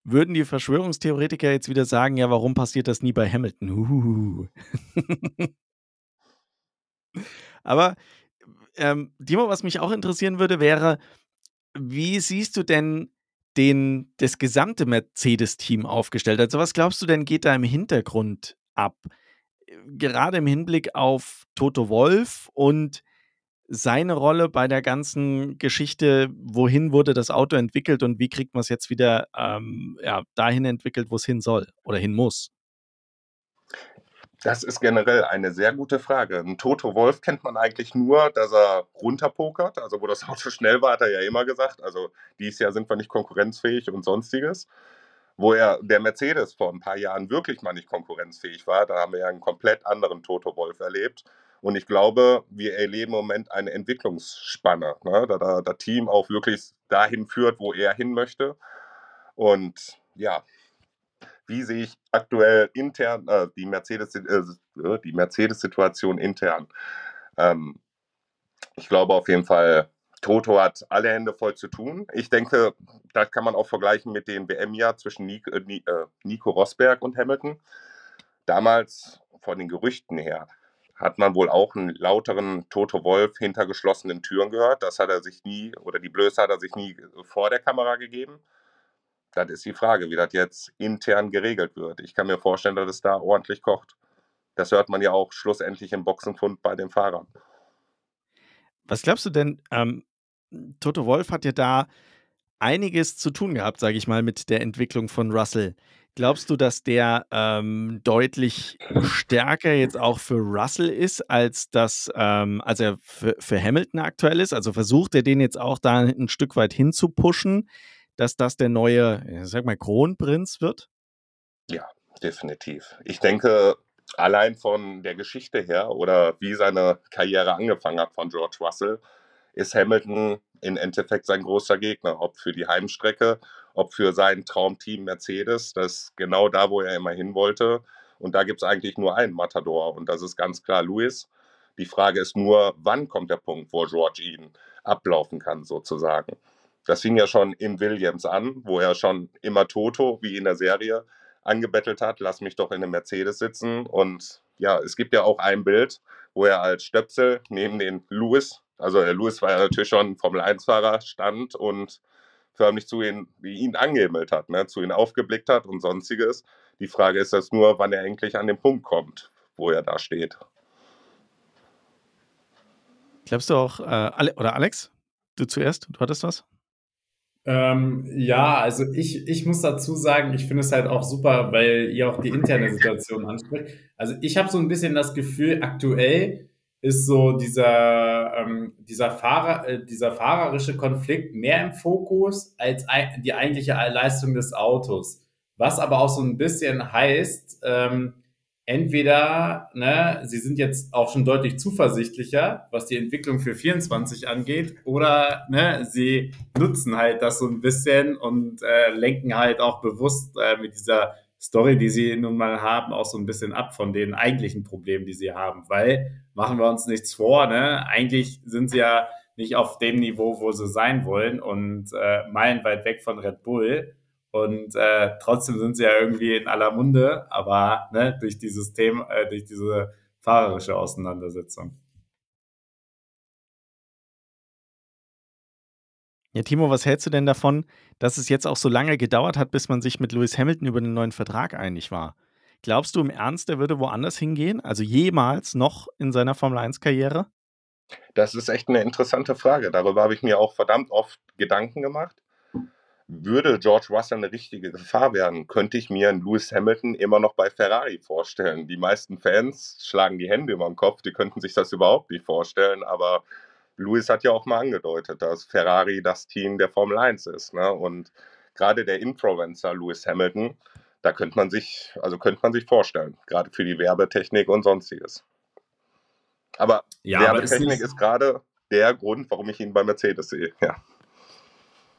würden die Verschwörungstheoretiker jetzt wieder sagen, ja, warum passiert das nie bei Hamilton? Uhuhu. aber ähm, Dimo, was mich auch interessieren würde, wäre, wie siehst du denn den, das gesamte Mercedes-Team aufgestellt Also was glaubst du denn, geht da im Hintergrund ab? Gerade im Hinblick auf Toto Wolf und seine Rolle bei der ganzen Geschichte, wohin wurde das Auto entwickelt und wie kriegt man es jetzt wieder ähm, ja, dahin entwickelt, wo es hin soll oder hin muss? Das ist generell eine sehr gute Frage. Ein Toto Wolf kennt man eigentlich nur, dass er runterpokert. Also, wo das Auto schnell war, hat er ja immer gesagt. Also, dieses Jahr sind wir nicht konkurrenzfähig und sonstiges. Wo er der Mercedes vor ein paar Jahren wirklich mal nicht konkurrenzfähig war, da haben wir ja einen komplett anderen Toto Wolf erlebt. Und ich glaube, wir erleben im Moment eine Entwicklungsspanne, ne? da das Team auch wirklich dahin führt, wo er hin möchte. Und ja, wie sehe ich aktuell intern äh, die Mercedes äh, äh, Mercedes-Situation intern. Ähm, ich glaube auf jeden Fall, Toto hat alle Hände voll zu tun. Ich denke, da kann man auch vergleichen mit dem WM-Jahr zwischen Nico, äh, äh, Nico Rosberg und Hamilton. Damals von den Gerüchten her hat man wohl auch einen lauteren Toto Wolf hinter geschlossenen Türen gehört. Das hat er sich nie, oder die Blöße hat er sich nie vor der Kamera gegeben. Das ist die Frage, wie das jetzt intern geregelt wird. Ich kann mir vorstellen, dass es da ordentlich kocht. Das hört man ja auch schlussendlich im Boxenfund bei den Fahrern. Was glaubst du denn, ähm, Toto Wolf hat ja da einiges zu tun gehabt, sage ich mal, mit der Entwicklung von Russell. Glaubst du, dass der ähm, deutlich stärker jetzt auch für Russell ist, als das, ähm, als er für, für Hamilton aktuell ist? Also versucht er den jetzt auch da ein Stück weit hinzupushen? Dass das der neue, sag mal, Kronprinz wird? Ja, definitiv. Ich denke, allein von der Geschichte her oder wie seine Karriere angefangen hat von George Russell, ist Hamilton im Endeffekt sein großer Gegner. Ob für die Heimstrecke, ob für sein Traumteam Mercedes. Das genau da, wo er immer hin wollte. Und da gibt es eigentlich nur einen Matador und das ist ganz klar Lewis. Die Frage ist nur, wann kommt der Punkt, wo George ihn ablaufen kann, sozusagen. Das fing ja schon im Williams an, wo er schon immer Toto, wie in der Serie, angebettelt hat, lass mich doch in einem Mercedes sitzen. Und ja, es gibt ja auch ein Bild, wo er als Stöpsel neben den Lewis, also der Lewis war ja natürlich schon Formel-1-Fahrer, stand und förmlich zu ihm, wie ihn angehimmelt hat, ne, zu ihm aufgeblickt hat und sonstiges. Die Frage ist jetzt nur, wann er endlich an den Punkt kommt, wo er da steht. Glaubst du auch, äh, oder Alex, du zuerst, du hattest was? Ähm, ja, also ich, ich muss dazu sagen, ich finde es halt auch super, weil ihr auch die interne Situation anspricht. Also ich habe so ein bisschen das Gefühl, aktuell ist so dieser, ähm, dieser, Fahrer, äh, dieser fahrerische Konflikt mehr im Fokus als die eigentliche Leistung des Autos. Was aber auch so ein bisschen heißt, ähm, entweder, ne, sie sind jetzt auch schon deutlich zuversichtlicher, was die Entwicklung für 24 angeht, oder ne, sie nutzen halt das so ein bisschen und äh, lenken halt auch bewusst äh, mit dieser Story, die sie nun mal haben, auch so ein bisschen ab von den eigentlichen Problemen, die sie haben. Weil, machen wir uns nichts vor, ne, eigentlich sind sie ja nicht auf dem Niveau, wo sie sein wollen und äh, meilenweit weg von Red Bull. Und äh, trotzdem sind sie ja irgendwie in aller Munde, aber ne, durch dieses Thema, äh, durch diese fahrerische Auseinandersetzung. Ja, Timo, was hältst du denn davon, dass es jetzt auch so lange gedauert hat, bis man sich mit Lewis Hamilton über einen neuen Vertrag einig war? Glaubst du im Ernst, er würde woanders hingehen? Also jemals noch in seiner Formel 1-Karriere? Das ist echt eine interessante Frage. Darüber habe ich mir auch verdammt oft Gedanken gemacht würde George Russell eine richtige Gefahr werden, könnte ich mir einen Lewis Hamilton immer noch bei Ferrari vorstellen. Die meisten Fans schlagen die Hände über den Kopf, die könnten sich das überhaupt nicht vorstellen, aber Lewis hat ja auch mal angedeutet, dass Ferrari das Team der Formel 1 ist. Ne? Und gerade der Influencer Lewis Hamilton, da könnte man sich, also könnte man sich vorstellen, gerade für die Werbetechnik und sonstiges. Aber ja, Werbetechnik aber ist, ist gerade der Grund, warum ich ihn bei Mercedes sehe. Ja.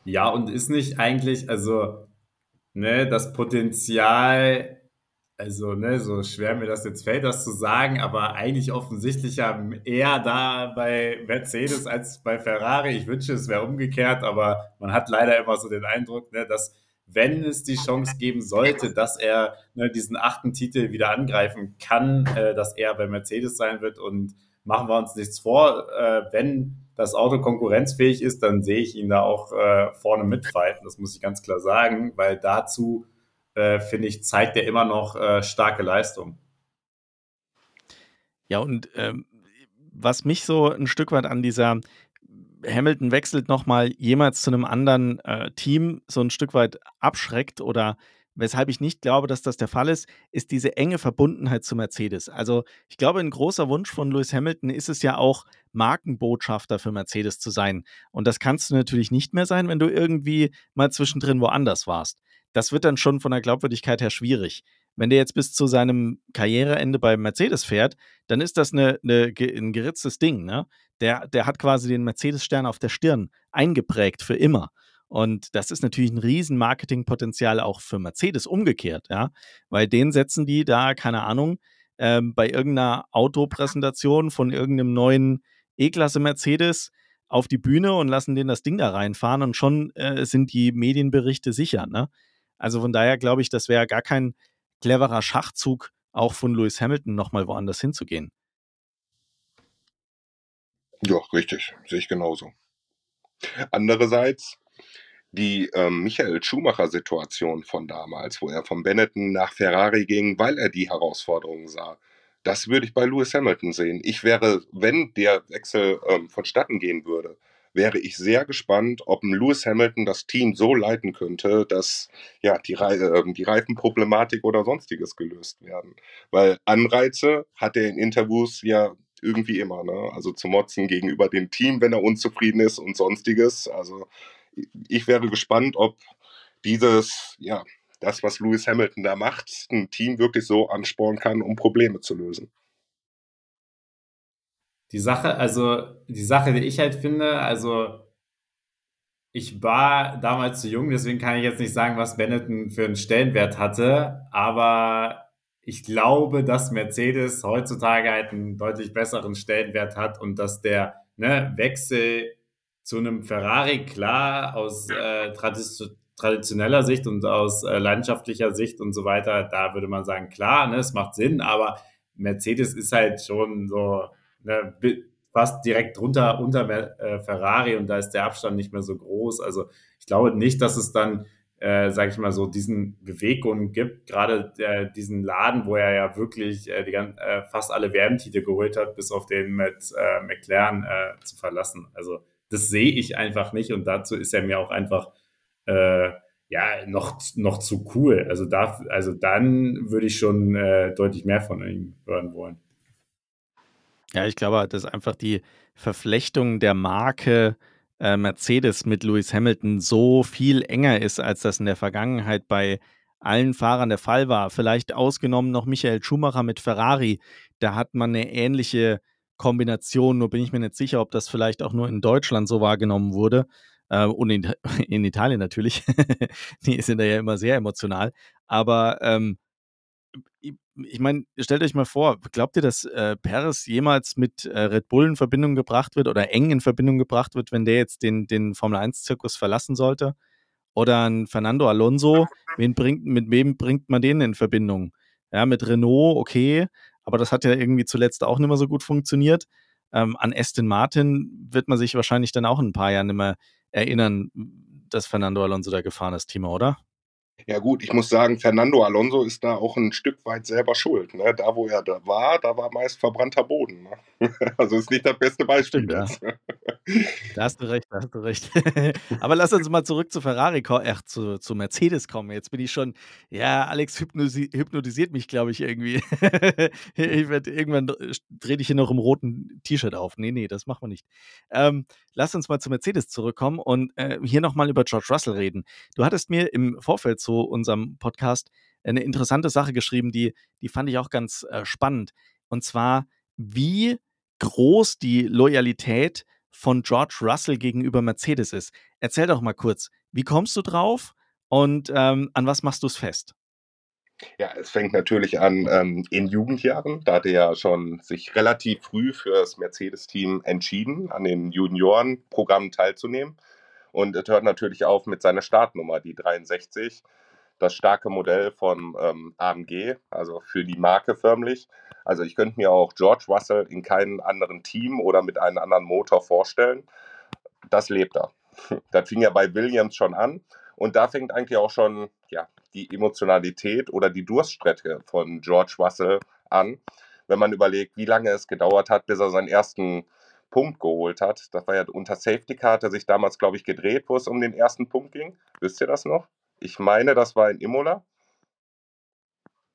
Ja, und ist nicht eigentlich, also, ne, das Potenzial, also, ne, so schwer mir das jetzt fällt, das zu sagen, aber eigentlich offensichtlich eher da bei Mercedes als bei Ferrari. Ich wünsche, es wäre umgekehrt, aber man hat leider immer so den Eindruck, ne, dass wenn es die Chance geben sollte, dass er ne, diesen achten Titel wieder angreifen kann, äh, dass er bei Mercedes sein wird und machen wir uns nichts vor, äh, wenn das Auto konkurrenzfähig ist, dann sehe ich ihn da auch äh, vorne mitfighten. Das muss ich ganz klar sagen, weil dazu, äh, finde ich, zeigt er immer noch äh, starke Leistung. Ja, und ähm, was mich so ein Stück weit an dieser Hamilton wechselt nochmal jemals zu einem anderen äh, Team so ein Stück weit abschreckt oder weshalb ich nicht glaube, dass das der Fall ist, ist diese enge Verbundenheit zu Mercedes. Also ich glaube, ein großer Wunsch von Lewis Hamilton ist es ja auch, Markenbotschafter für Mercedes zu sein. Und das kannst du natürlich nicht mehr sein, wenn du irgendwie mal zwischendrin woanders warst. Das wird dann schon von der Glaubwürdigkeit her schwierig. Wenn der jetzt bis zu seinem Karriereende bei Mercedes fährt, dann ist das eine, eine, ein geritztes Ding. Ne? Der, der hat quasi den Mercedes-Stern auf der Stirn eingeprägt für immer. Und das ist natürlich ein riesen Marketingpotenzial auch für Mercedes umgekehrt, ja, weil den setzen die da, keine Ahnung, ähm, bei irgendeiner Autopräsentation von irgendeinem neuen E-Klasse Mercedes auf die Bühne und lassen den das Ding da reinfahren und schon äh, sind die Medienberichte sicher, ne? Also von daher glaube ich, das wäre gar kein cleverer Schachzug, auch von Lewis Hamilton nochmal woanders hinzugehen. Ja, richtig, sehe ich genauso. Andererseits die ähm, Michael Schumacher-Situation von damals, wo er von Benetton nach Ferrari ging, weil er die Herausforderungen sah. Das würde ich bei Lewis Hamilton sehen. Ich wäre, wenn der Wechsel ähm, vonstatten gehen würde, wäre ich sehr gespannt, ob ein Lewis Hamilton das Team so leiten könnte, dass ja die, äh, die Reifenproblematik oder sonstiges gelöst werden. Weil Anreize hat er in Interviews ja irgendwie immer, ne? Also zu motzen gegenüber dem Team, wenn er unzufrieden ist und sonstiges. Also ich wäre gespannt, ob dieses, ja, das, was Lewis Hamilton da macht, ein Team wirklich so anspornen kann, um Probleme zu lösen. Die Sache, also die Sache, die ich halt finde, also ich war damals zu jung, deswegen kann ich jetzt nicht sagen, was Benetton für einen Stellenwert hatte, aber ich glaube, dass Mercedes heutzutage halt einen deutlich besseren Stellenwert hat und dass der ne, Wechsel zu einem Ferrari, klar, aus äh, traditioneller Sicht und aus äh, leidenschaftlicher Sicht und so weiter, da würde man sagen, klar, ne, es macht Sinn, aber Mercedes ist halt schon so ne, fast direkt drunter unter äh, Ferrari und da ist der Abstand nicht mehr so groß. Also ich glaube nicht, dass es dann, äh, sage ich mal so, diesen Bewegungen gibt, gerade äh, diesen Laden, wo er ja wirklich äh, die, äh, fast alle Werbentitel geholt hat, bis auf den mit äh, McLaren zu verlassen. Also das sehe ich einfach nicht und dazu ist er mir auch einfach äh, ja noch, noch zu cool. Also, da, also dann würde ich schon äh, deutlich mehr von ihm hören wollen. Ja, ich glaube, dass einfach die Verflechtung der Marke äh, Mercedes mit Lewis Hamilton so viel enger ist, als das in der Vergangenheit bei allen Fahrern der Fall war. Vielleicht ausgenommen noch Michael Schumacher mit Ferrari. Da hat man eine ähnliche Kombination, nur bin ich mir nicht sicher, ob das vielleicht auch nur in Deutschland so wahrgenommen wurde. Äh, und in, in, Italien natürlich. Die sind da ja immer sehr emotional. Aber ähm, ich meine, stellt euch mal vor, glaubt ihr, dass äh, Perez jemals mit äh, Red Bull in Verbindung gebracht wird oder eng in Verbindung gebracht wird, wenn der jetzt den, den Formel-1-Zirkus verlassen sollte? Oder ein Fernando Alonso, wen bringt, mit wem bringt man den in Verbindung? Ja, mit Renault, okay, aber das hat ja irgendwie zuletzt auch nicht mehr so gut funktioniert. Ähm, an Aston Martin wird man sich wahrscheinlich dann auch in ein paar Jahren nicht mehr erinnern, dass Fernando Alonso da gefahren ist, Timo, oder? Ja gut, ich muss sagen, Fernando Alonso ist da auch ein Stück weit selber schuld. Ne? Da, wo er da war, da war meist verbrannter Boden. Ne? Also ist nicht das beste Beispiel. Stimmt, ja. Da hast du recht, da hast du recht. Aber lass uns mal zurück zu Ferrari, ach, zu, zu Mercedes kommen. Jetzt bin ich schon, ja, Alex hypnosi hypnotisiert mich, glaube ich, irgendwie. ich werde irgendwann drehe ich hier noch im roten T-Shirt auf. Nee, nee, das machen wir nicht. Ähm, lass uns mal zu Mercedes zurückkommen und äh, hier nochmal über George Russell reden. Du hattest mir im Vorfeld zu unserem Podcast eine interessante Sache geschrieben, die, die fand ich auch ganz äh, spannend. Und zwar, wie groß die Loyalität von George Russell gegenüber Mercedes ist. Erzähl doch mal kurz, wie kommst du drauf und ähm, an was machst du es fest? Ja, es fängt natürlich an ähm, in Jugendjahren. Da hat er ja schon sich relativ früh für das Mercedes-Team entschieden, an den Juniorenprogrammen teilzunehmen. Und es hört natürlich auf mit seiner Startnummer, die 63 das starke Modell von ähm, AMG, also für die Marke förmlich. Also ich könnte mir auch George Russell in keinem anderen Team oder mit einem anderen Motor vorstellen. Das lebt er. Das fing ja bei Williams schon an. Und da fängt eigentlich auch schon ja, die Emotionalität oder die Durststrecke von George Russell an, wenn man überlegt, wie lange es gedauert hat, bis er seinen ersten Punkt geholt hat. Das war ja unter Safety Car, hat er sich damals, glaube ich, gedreht, wo es um den ersten Punkt ging. Wisst ihr das noch? Ich meine, das war in Imola.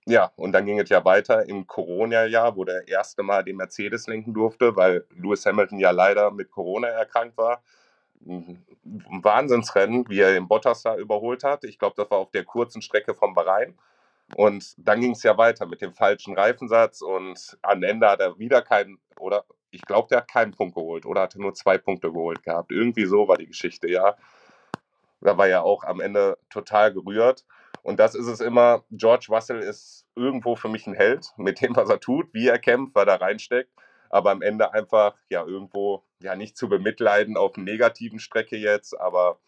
Ja, und dann ging es ja weiter im Corona-Jahr, wo der erste Mal den Mercedes lenken durfte, weil Lewis Hamilton ja leider mit Corona erkrankt war. Ein Wahnsinnsrennen, wie er den Bottas da überholt hat. Ich glaube, das war auf der kurzen Strecke vom Bahrain. Und dann ging es ja weiter mit dem falschen Reifensatz und am Ende hat er wieder keinen, oder ich glaube, der hat keinen Punkt geholt oder hatte nur zwei Punkte geholt gehabt. Irgendwie so war die Geschichte, ja. Da war ja auch am Ende total gerührt. Und das ist es immer. George Russell ist irgendwo für mich ein Held mit dem, was er tut, wie er kämpft, was er reinsteckt. Aber am Ende einfach, ja, irgendwo, ja, nicht zu bemitleiden auf einer negativen Strecke jetzt, aber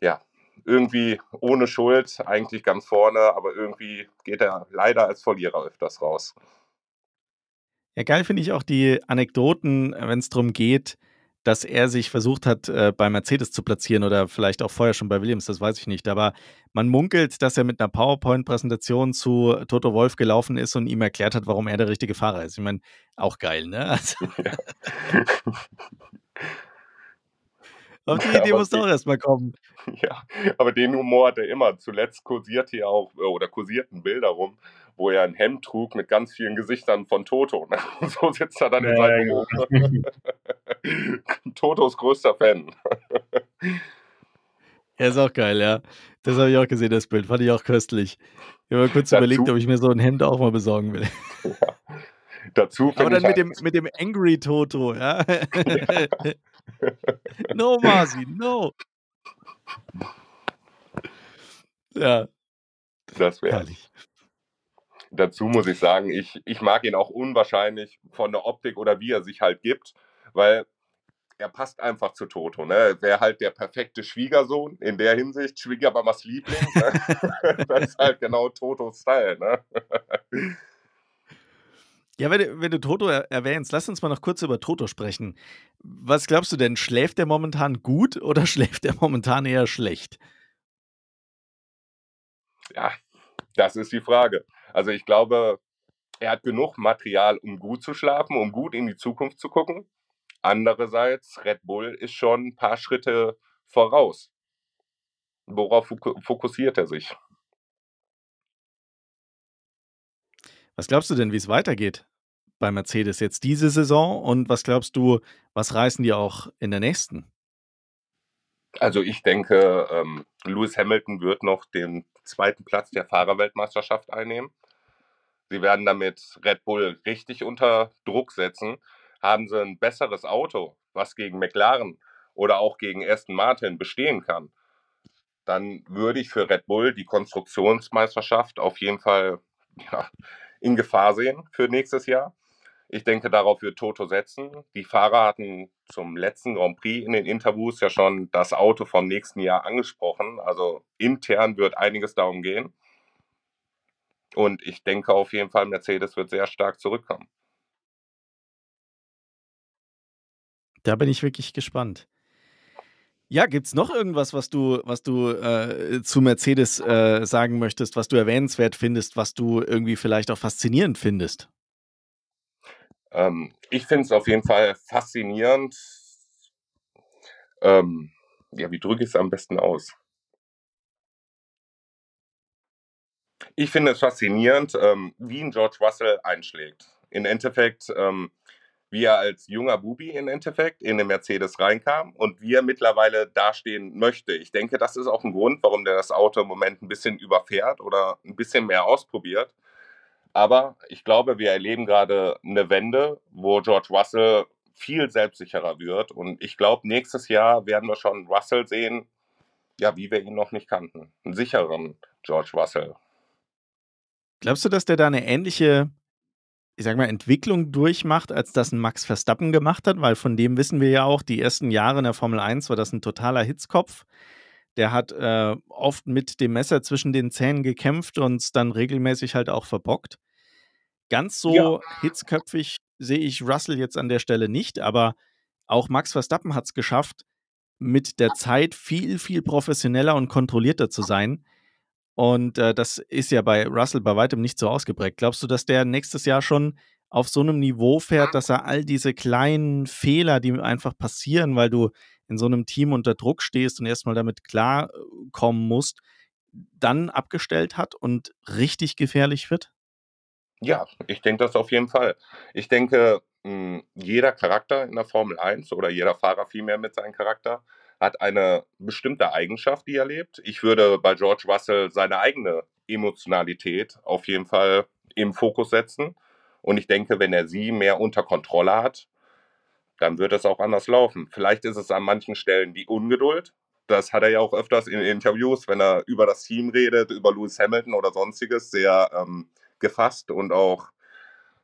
ja, irgendwie ohne Schuld, eigentlich ganz vorne, aber irgendwie geht er leider als Verlierer öfters raus. Ja, geil finde ich auch die Anekdoten, wenn es darum geht, dass er sich versucht hat, äh, bei Mercedes zu platzieren oder vielleicht auch vorher schon bei Williams, das weiß ich nicht. Aber man munkelt, dass er mit einer PowerPoint-Präsentation zu Toto Wolf gelaufen ist und ihm erklärt hat, warum er der richtige Fahrer ist. Ich meine, auch geil, ne? Also ja. Auf die Idee muss doch erstmal kommen. Ja, aber den Humor hat er immer. Zuletzt kursierte ja auch, äh, oder kursierten Bilder rum, wo er ein Hemd trug mit ganz vielen Gesichtern von Toto. Ne? So sitzt er dann in seinem Büro. Totos größter Fan. Er ist auch geil, ja. Das habe ich auch gesehen, das Bild. Fand ich auch köstlich. Ich habe mal kurz Dazu, überlegt, ob ich mir so ein Hemd auch mal besorgen will. Ja. Dazu Aber dann mit, halt dem, mit dem Angry Toto, ja. ja. No, Marzi, no. Ja. Das wäre herrlich. Dazu muss ich sagen, ich, ich mag ihn auch unwahrscheinlich von der Optik oder wie er sich halt gibt, weil er passt einfach zu Toto. Ne? Wäre halt der perfekte Schwiegersohn in der Hinsicht. Schwiegermamas Liebling. Ne? das ist halt genau Totos Style. Ne? Ja, wenn du, wenn du Toto erwähnst, lass uns mal noch kurz über Toto sprechen. Was glaubst du denn, schläft er momentan gut oder schläft er momentan eher schlecht? Ja, das ist die Frage. Also ich glaube, er hat genug Material, um gut zu schlafen, um gut in die Zukunft zu gucken. Andererseits, Red Bull ist schon ein paar Schritte voraus. Worauf fokussiert er sich? Was glaubst du denn, wie es weitergeht bei Mercedes jetzt diese Saison und was glaubst du, was reißen die auch in der nächsten? Also ich denke, ähm, Lewis Hamilton wird noch den zweiten Platz der Fahrerweltmeisterschaft einnehmen. Sie werden damit Red Bull richtig unter Druck setzen. Haben sie ein besseres Auto, was gegen McLaren oder auch gegen Aston Martin bestehen kann, dann würde ich für Red Bull die Konstruktionsmeisterschaft auf jeden Fall ja, in Gefahr sehen für nächstes Jahr. Ich denke, darauf wird Toto setzen. Die Fahrer hatten zum letzten Grand Prix in den Interviews ja schon das Auto vom nächsten Jahr angesprochen. Also intern wird einiges darum gehen. Und ich denke auf jeden Fall, Mercedes wird sehr stark zurückkommen. Da bin ich wirklich gespannt. Ja, gibt es noch irgendwas, was du, was du äh, zu Mercedes äh, sagen möchtest, was du erwähnenswert findest, was du irgendwie vielleicht auch faszinierend findest? Ähm, ich finde es auf jeden Fall faszinierend. Ähm, ja, wie drücke ich es am besten aus? Ich finde es faszinierend, ähm, wie ein George Russell einschlägt. Im Endeffekt ähm, wie er als junger Bubi im Endeffekt in den Mercedes reinkam und wie er mittlerweile dastehen möchte. Ich denke, das ist auch ein Grund, warum der das Auto im Moment ein bisschen überfährt oder ein bisschen mehr ausprobiert. Aber ich glaube, wir erleben gerade eine Wende, wo George Russell viel selbstsicherer wird. Und ich glaube, nächstes Jahr werden wir schon Russell sehen, ja, wie wir ihn noch nicht kannten. Einen sicheren George Russell. Glaubst du, dass der da eine ähnliche ich sag mal, Entwicklung durchmacht, als das ein Max Verstappen gemacht hat, weil von dem wissen wir ja auch, die ersten Jahre in der Formel 1 war das ein totaler Hitzkopf. Der hat äh, oft mit dem Messer zwischen den Zähnen gekämpft und es dann regelmäßig halt auch verbockt. Ganz so ja. hitzköpfig sehe ich Russell jetzt an der Stelle nicht, aber auch Max Verstappen hat es geschafft, mit der Zeit viel, viel professioneller und kontrollierter zu sein. Und äh, das ist ja bei Russell bei weitem nicht so ausgeprägt. Glaubst du, dass der nächstes Jahr schon auf so einem Niveau fährt, dass er all diese kleinen Fehler, die einfach passieren, weil du in so einem Team unter Druck stehst und erstmal damit klarkommen musst, dann abgestellt hat und richtig gefährlich wird? Ja, ich denke das auf jeden Fall. Ich denke, hm, jeder Charakter in der Formel 1 oder jeder Fahrer vielmehr mit seinem Charakter hat eine bestimmte Eigenschaft, die er lebt. Ich würde bei George Russell seine eigene Emotionalität auf jeden Fall im Fokus setzen. Und ich denke, wenn er sie mehr unter Kontrolle hat, dann wird es auch anders laufen. Vielleicht ist es an manchen Stellen die Ungeduld. Das hat er ja auch öfters in Interviews, wenn er über das Team redet, über Lewis Hamilton oder sonstiges, sehr ähm, gefasst und auch,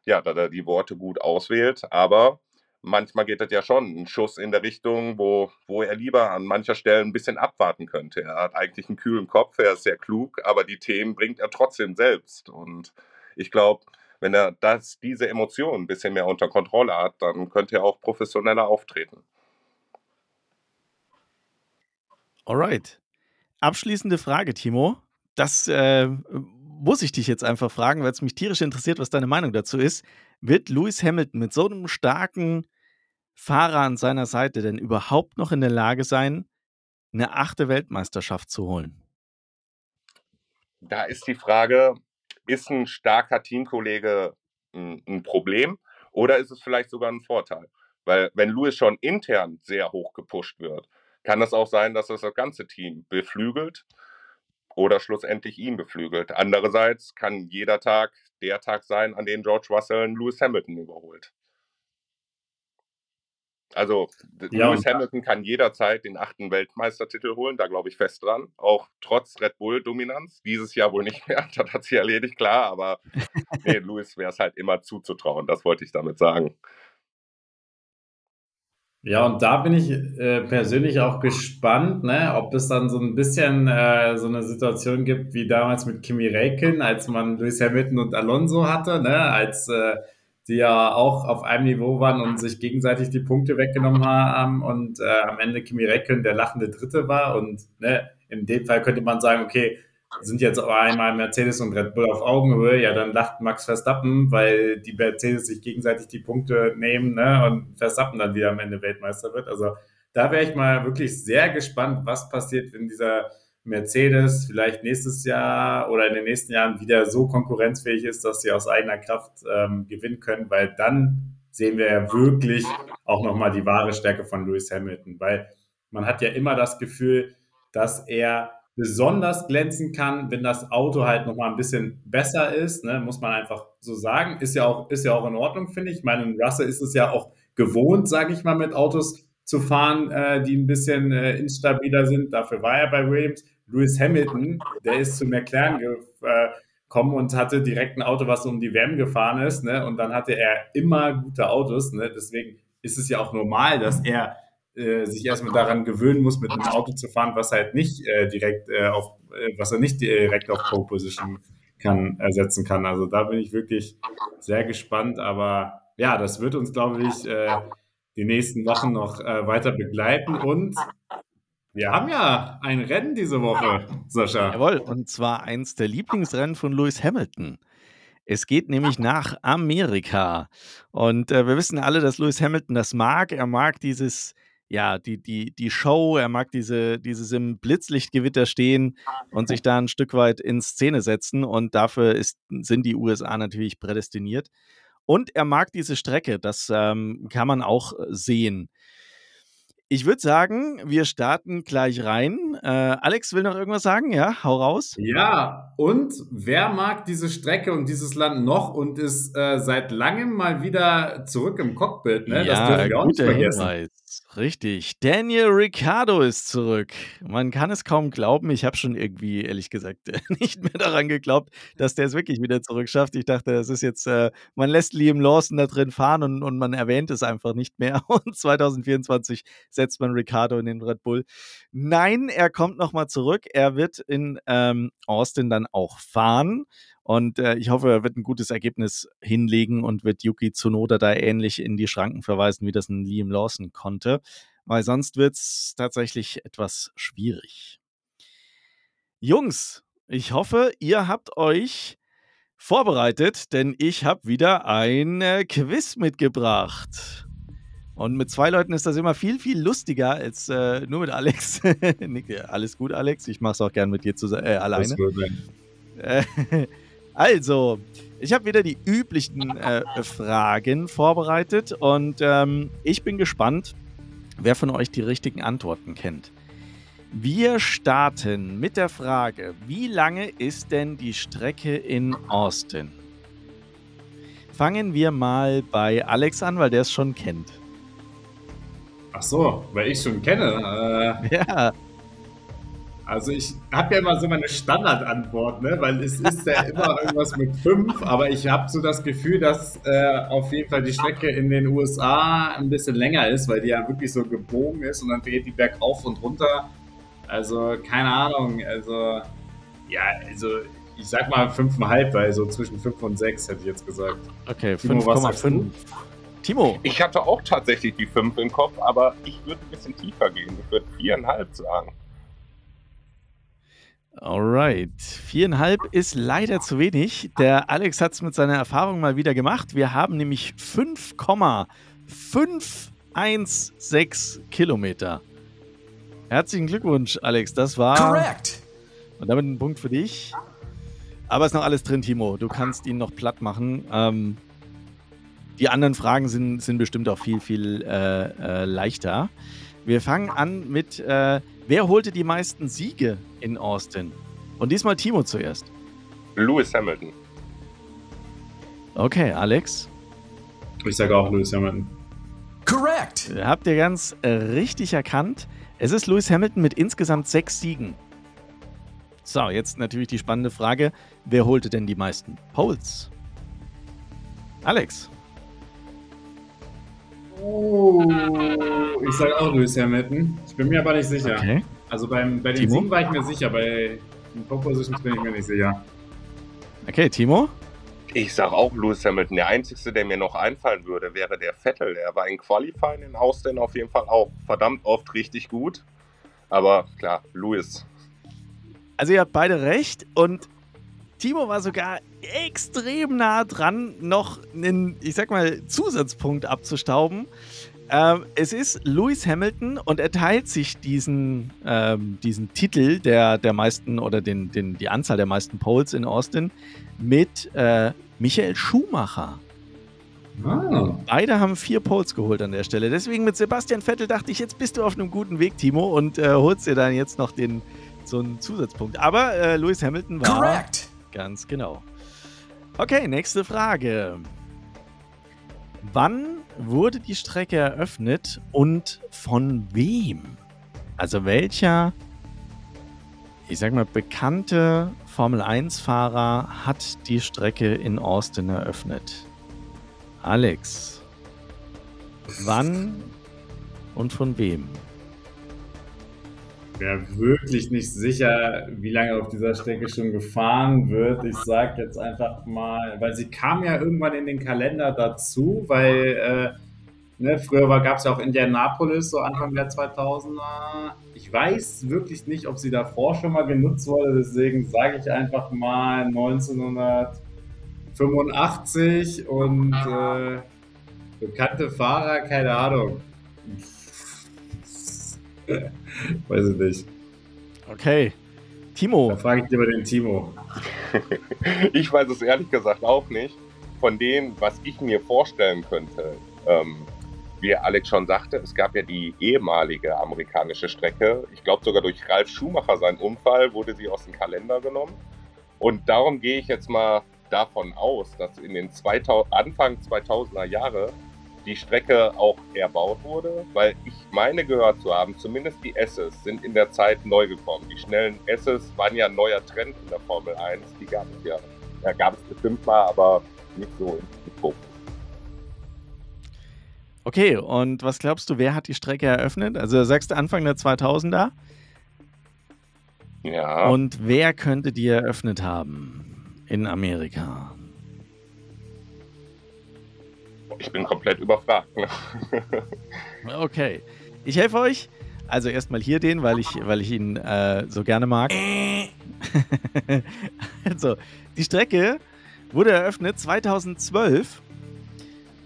ja, da er die Worte gut auswählt. Aber manchmal geht das ja schon ein Schuss in der Richtung, wo, wo er lieber an mancher Stelle ein bisschen abwarten könnte. Er hat eigentlich einen kühlen Kopf, er ist sehr klug, aber die Themen bringt er trotzdem selbst. Und ich glaube, wenn er das, diese Emotionen ein bisschen mehr unter Kontrolle hat, dann könnte er auch professioneller auftreten. Alright. Abschließende Frage, Timo. Das äh, muss ich dich jetzt einfach fragen, weil es mich tierisch interessiert, was deine Meinung dazu ist. Wird Lewis Hamilton mit so einem starken Fahrer an seiner Seite denn überhaupt noch in der Lage sein, eine achte Weltmeisterschaft zu holen? Da ist die Frage, ist ein starker Teamkollege ein, Problem oder ist es vielleicht sogar ein Vorteil? Weil wenn Lewis schon intern sehr hoch gepusht wird, kann es auch sein, dass das, das ganze Team beflügelt oder schlussendlich ihn beflügelt. Andererseits kann jeder Tag der Tag sein, an dem George Russell Lewis Hamilton überholt. Also ja, Lewis Hamilton kann jederzeit den achten Weltmeistertitel holen, da glaube ich fest dran. Auch trotz Red Bull-Dominanz. Dieses Jahr wohl nicht mehr, das hat sich erledigt, klar, aber nee, Lewis wäre es halt immer zuzutrauen, das wollte ich damit sagen. Ja, und da bin ich äh, persönlich auch gespannt, ne, ob es dann so ein bisschen äh, so eine Situation gibt wie damals mit Kimi Räikkönen, als man Lewis Hamilton und Alonso hatte, ne, als äh, die ja auch auf einem Niveau waren und sich gegenseitig die Punkte weggenommen haben und äh, am Ende Kimi Räikkönen der lachende Dritte war und ne, in dem Fall könnte man sagen, okay, sind jetzt einmal Mercedes und Red Bull auf Augenhöhe, ja, dann lacht Max Verstappen, weil die Mercedes sich gegenseitig die Punkte nehmen ne, und Verstappen dann wieder am Ende Weltmeister wird. Also da wäre ich mal wirklich sehr gespannt, was passiert, wenn dieser Mercedes vielleicht nächstes Jahr oder in den nächsten Jahren wieder so konkurrenzfähig ist, dass sie aus eigener Kraft ähm, gewinnen können, weil dann sehen wir ja wirklich auch nochmal die wahre Stärke von Lewis Hamilton, weil man hat ja immer das Gefühl, dass er besonders glänzen kann, wenn das Auto halt nochmal ein bisschen besser ist, ne, muss man einfach so sagen. Ist ja auch, ist ja auch in Ordnung, finde ich. Ich meine, Russell ist es ja auch gewohnt, sage ich mal, mit Autos zu fahren, äh, die ein bisschen äh, instabiler sind. Dafür war er bei Williams. Lewis Hamilton, der ist zu McLaren gekommen und hatte direkt ein Auto, was um die WM gefahren ist. Ne? Und dann hatte er immer gute Autos. Ne? Deswegen ist es ja auch normal, dass er äh, sich erstmal daran gewöhnen muss, mit einem Auto zu fahren, was halt nicht äh, direkt äh, auf, äh, was er nicht direkt auf Pole Position kann, ersetzen kann. Also da bin ich wirklich sehr gespannt. Aber ja, das wird uns, glaube ich, äh, die nächsten Wochen noch äh, weiter begleiten. Und wir haben ja ein Rennen diese Woche, Sascha. Jawohl, und zwar eins der Lieblingsrennen von Lewis Hamilton. Es geht nämlich nach Amerika. Und äh, wir wissen alle, dass Lewis Hamilton das mag. Er mag dieses ja, die, die, die Show, er mag diese, dieses im Blitzlichtgewitter stehen und sich da ein Stück weit in Szene setzen und dafür ist, sind die USA natürlich prädestiniert. Und er mag diese Strecke, das ähm, kann man auch äh, sehen. Ich würde sagen, wir starten gleich rein. Äh, Alex will noch irgendwas sagen, ja? Hau raus. Ja, und wer mag diese Strecke und dieses Land noch und ist äh, seit langem mal wieder zurück im Cockpit? Ne? Ja, das dürfen wir auch nicht vergessen. Hinweis. Richtig. Daniel Ricciardo ist zurück. Man kann es kaum glauben. Ich habe schon irgendwie, ehrlich gesagt, nicht mehr daran geglaubt, dass der es wirklich wieder zurück schafft. Ich dachte, das ist jetzt, äh, man lässt Liam Lawson da drin fahren und, und man erwähnt es einfach nicht mehr. Und 2024 setzt man Ricciardo in den Red Bull. Nein, er kommt nochmal zurück. Er wird in ähm, Austin dann auch fahren. Und äh, ich hoffe, er wird ein gutes Ergebnis hinlegen und wird Yuki Tsunoda da ähnlich in die Schranken verweisen, wie das ein Liam Lawson konnte. Weil sonst wird es tatsächlich etwas schwierig. Jungs, ich hoffe, ihr habt euch vorbereitet, denn ich habe wieder ein äh, Quiz mitgebracht. Und mit zwei Leuten ist das immer viel, viel lustiger als äh, nur mit Alex. Alles gut, Alex. Ich mache es auch gern mit dir zu, äh, alleine. Äh, also, ich habe wieder die üblichen äh, Fragen vorbereitet und ähm, ich bin gespannt, wer von euch die richtigen Antworten kennt. Wir starten mit der Frage, wie lange ist denn die Strecke in Austin? Fangen wir mal bei Alex an, weil der es schon kennt. Ach so, weil ich schon kenne. Äh, ja. Also ich habe ja immer so meine Standardantwort, ne? weil es ist ja immer irgendwas mit fünf, aber ich habe so das Gefühl, dass äh, auf jeden Fall die Strecke in den USA ein bisschen länger ist, weil die ja wirklich so gebogen ist und dann geht die bergauf und runter. Also keine Ahnung, also ja, also ich sag mal fünfeinhalb, weil so zwischen fünf und sechs hätte ich jetzt gesagt. Okay, 5,5. Timo. Ich hatte auch tatsächlich die fünf im Kopf, aber ich würde ein bisschen tiefer gehen. Ich würde viereinhalb sagen. Alright. Viereinhalb ist leider zu wenig. Der Alex hat es mit seiner Erfahrung mal wieder gemacht. Wir haben nämlich 5,516 Kilometer. Herzlichen Glückwunsch, Alex. Das war. Correct. Und damit ein Punkt für dich. Aber ist noch alles drin, Timo. Du kannst ihn noch platt machen. Ähm, die anderen Fragen sind, sind bestimmt auch viel, viel äh, äh, leichter. Wir fangen an mit, äh, wer holte die meisten Siege in Austin? Und diesmal Timo zuerst. Lewis Hamilton. Okay, Alex. Ich sage auch Lewis Hamilton. Correct. Habt ihr ganz äh, richtig erkannt. Es ist Lewis Hamilton mit insgesamt sechs Siegen. So, jetzt natürlich die spannende Frage: Wer holte denn die meisten Poles? Alex. Oh, ich sage auch Lewis Hamilton. Ich bin mir aber nicht sicher. Okay. Also beim, bei den Timo? Siegen war ich mir sicher, bei den Pole Positions bin ich mir nicht sicher. Okay, Timo? Ich sage auch Lewis Hamilton. Der einzige, der mir noch einfallen würde, wäre der Vettel. Der war in Qualifying in Austin auf jeden Fall auch verdammt oft richtig gut. Aber klar, Lewis. Also ihr habt beide recht und Timo war sogar extrem nah dran, noch einen, ich sag mal, Zusatzpunkt abzustauben. Ähm, es ist Lewis Hamilton und er teilt sich diesen, ähm, diesen Titel der, der meisten oder den, den, die Anzahl der meisten Poles in Austin mit äh, Michael Schumacher. Ah. Beide haben vier Poles geholt an der Stelle. Deswegen mit Sebastian Vettel dachte ich, jetzt bist du auf einem guten Weg, Timo, und äh, holst dir dann jetzt noch den, so einen Zusatzpunkt. Aber äh, Lewis Hamilton war. Correct. Ganz genau. Okay, nächste Frage. Wann wurde die Strecke eröffnet und von wem? Also welcher, ich sag mal, bekannte Formel 1-Fahrer hat die Strecke in Austin eröffnet? Alex. Wann und von wem? Wäre wirklich nicht sicher, wie lange auf dieser Strecke schon gefahren wird. Ich sage jetzt einfach mal, weil sie kam ja irgendwann in den Kalender dazu, weil äh, ne, früher gab es ja auch Indianapolis, so Anfang der 2000er. Ich weiß wirklich nicht, ob sie davor schon mal genutzt wurde, deswegen sage ich einfach mal 1985 und äh, bekannte Fahrer, keine Ahnung. Weiß ich nicht. Okay. Timo. Da frage ich lieber den Timo. ich weiß es ehrlich gesagt auch nicht. Von dem, was ich mir vorstellen könnte, ähm, wie Alex schon sagte, es gab ja die ehemalige amerikanische Strecke. Ich glaube sogar durch Ralf Schumacher seinen Unfall wurde sie aus dem Kalender genommen. Und darum gehe ich jetzt mal davon aus, dass in den 2000, Anfang 2000er Jahre die Strecke auch erbaut wurde, weil ich meine gehört zu haben, zumindest die S's sind in der Zeit neu gekommen. Die schnellen S's waren ja ein neuer Trend in der Formel 1, die gab es ja, ja gab es bestimmt mal, aber nicht so im Fokus. Okay, und was glaubst du, wer hat die Strecke eröffnet? Also sagst du Anfang der 2000er? Ja. Und wer könnte die eröffnet haben in Amerika? Ich bin komplett überfragt. okay. Ich helfe euch. Also erstmal hier den, weil ich, weil ich ihn äh, so gerne mag. also, die Strecke wurde eröffnet 2012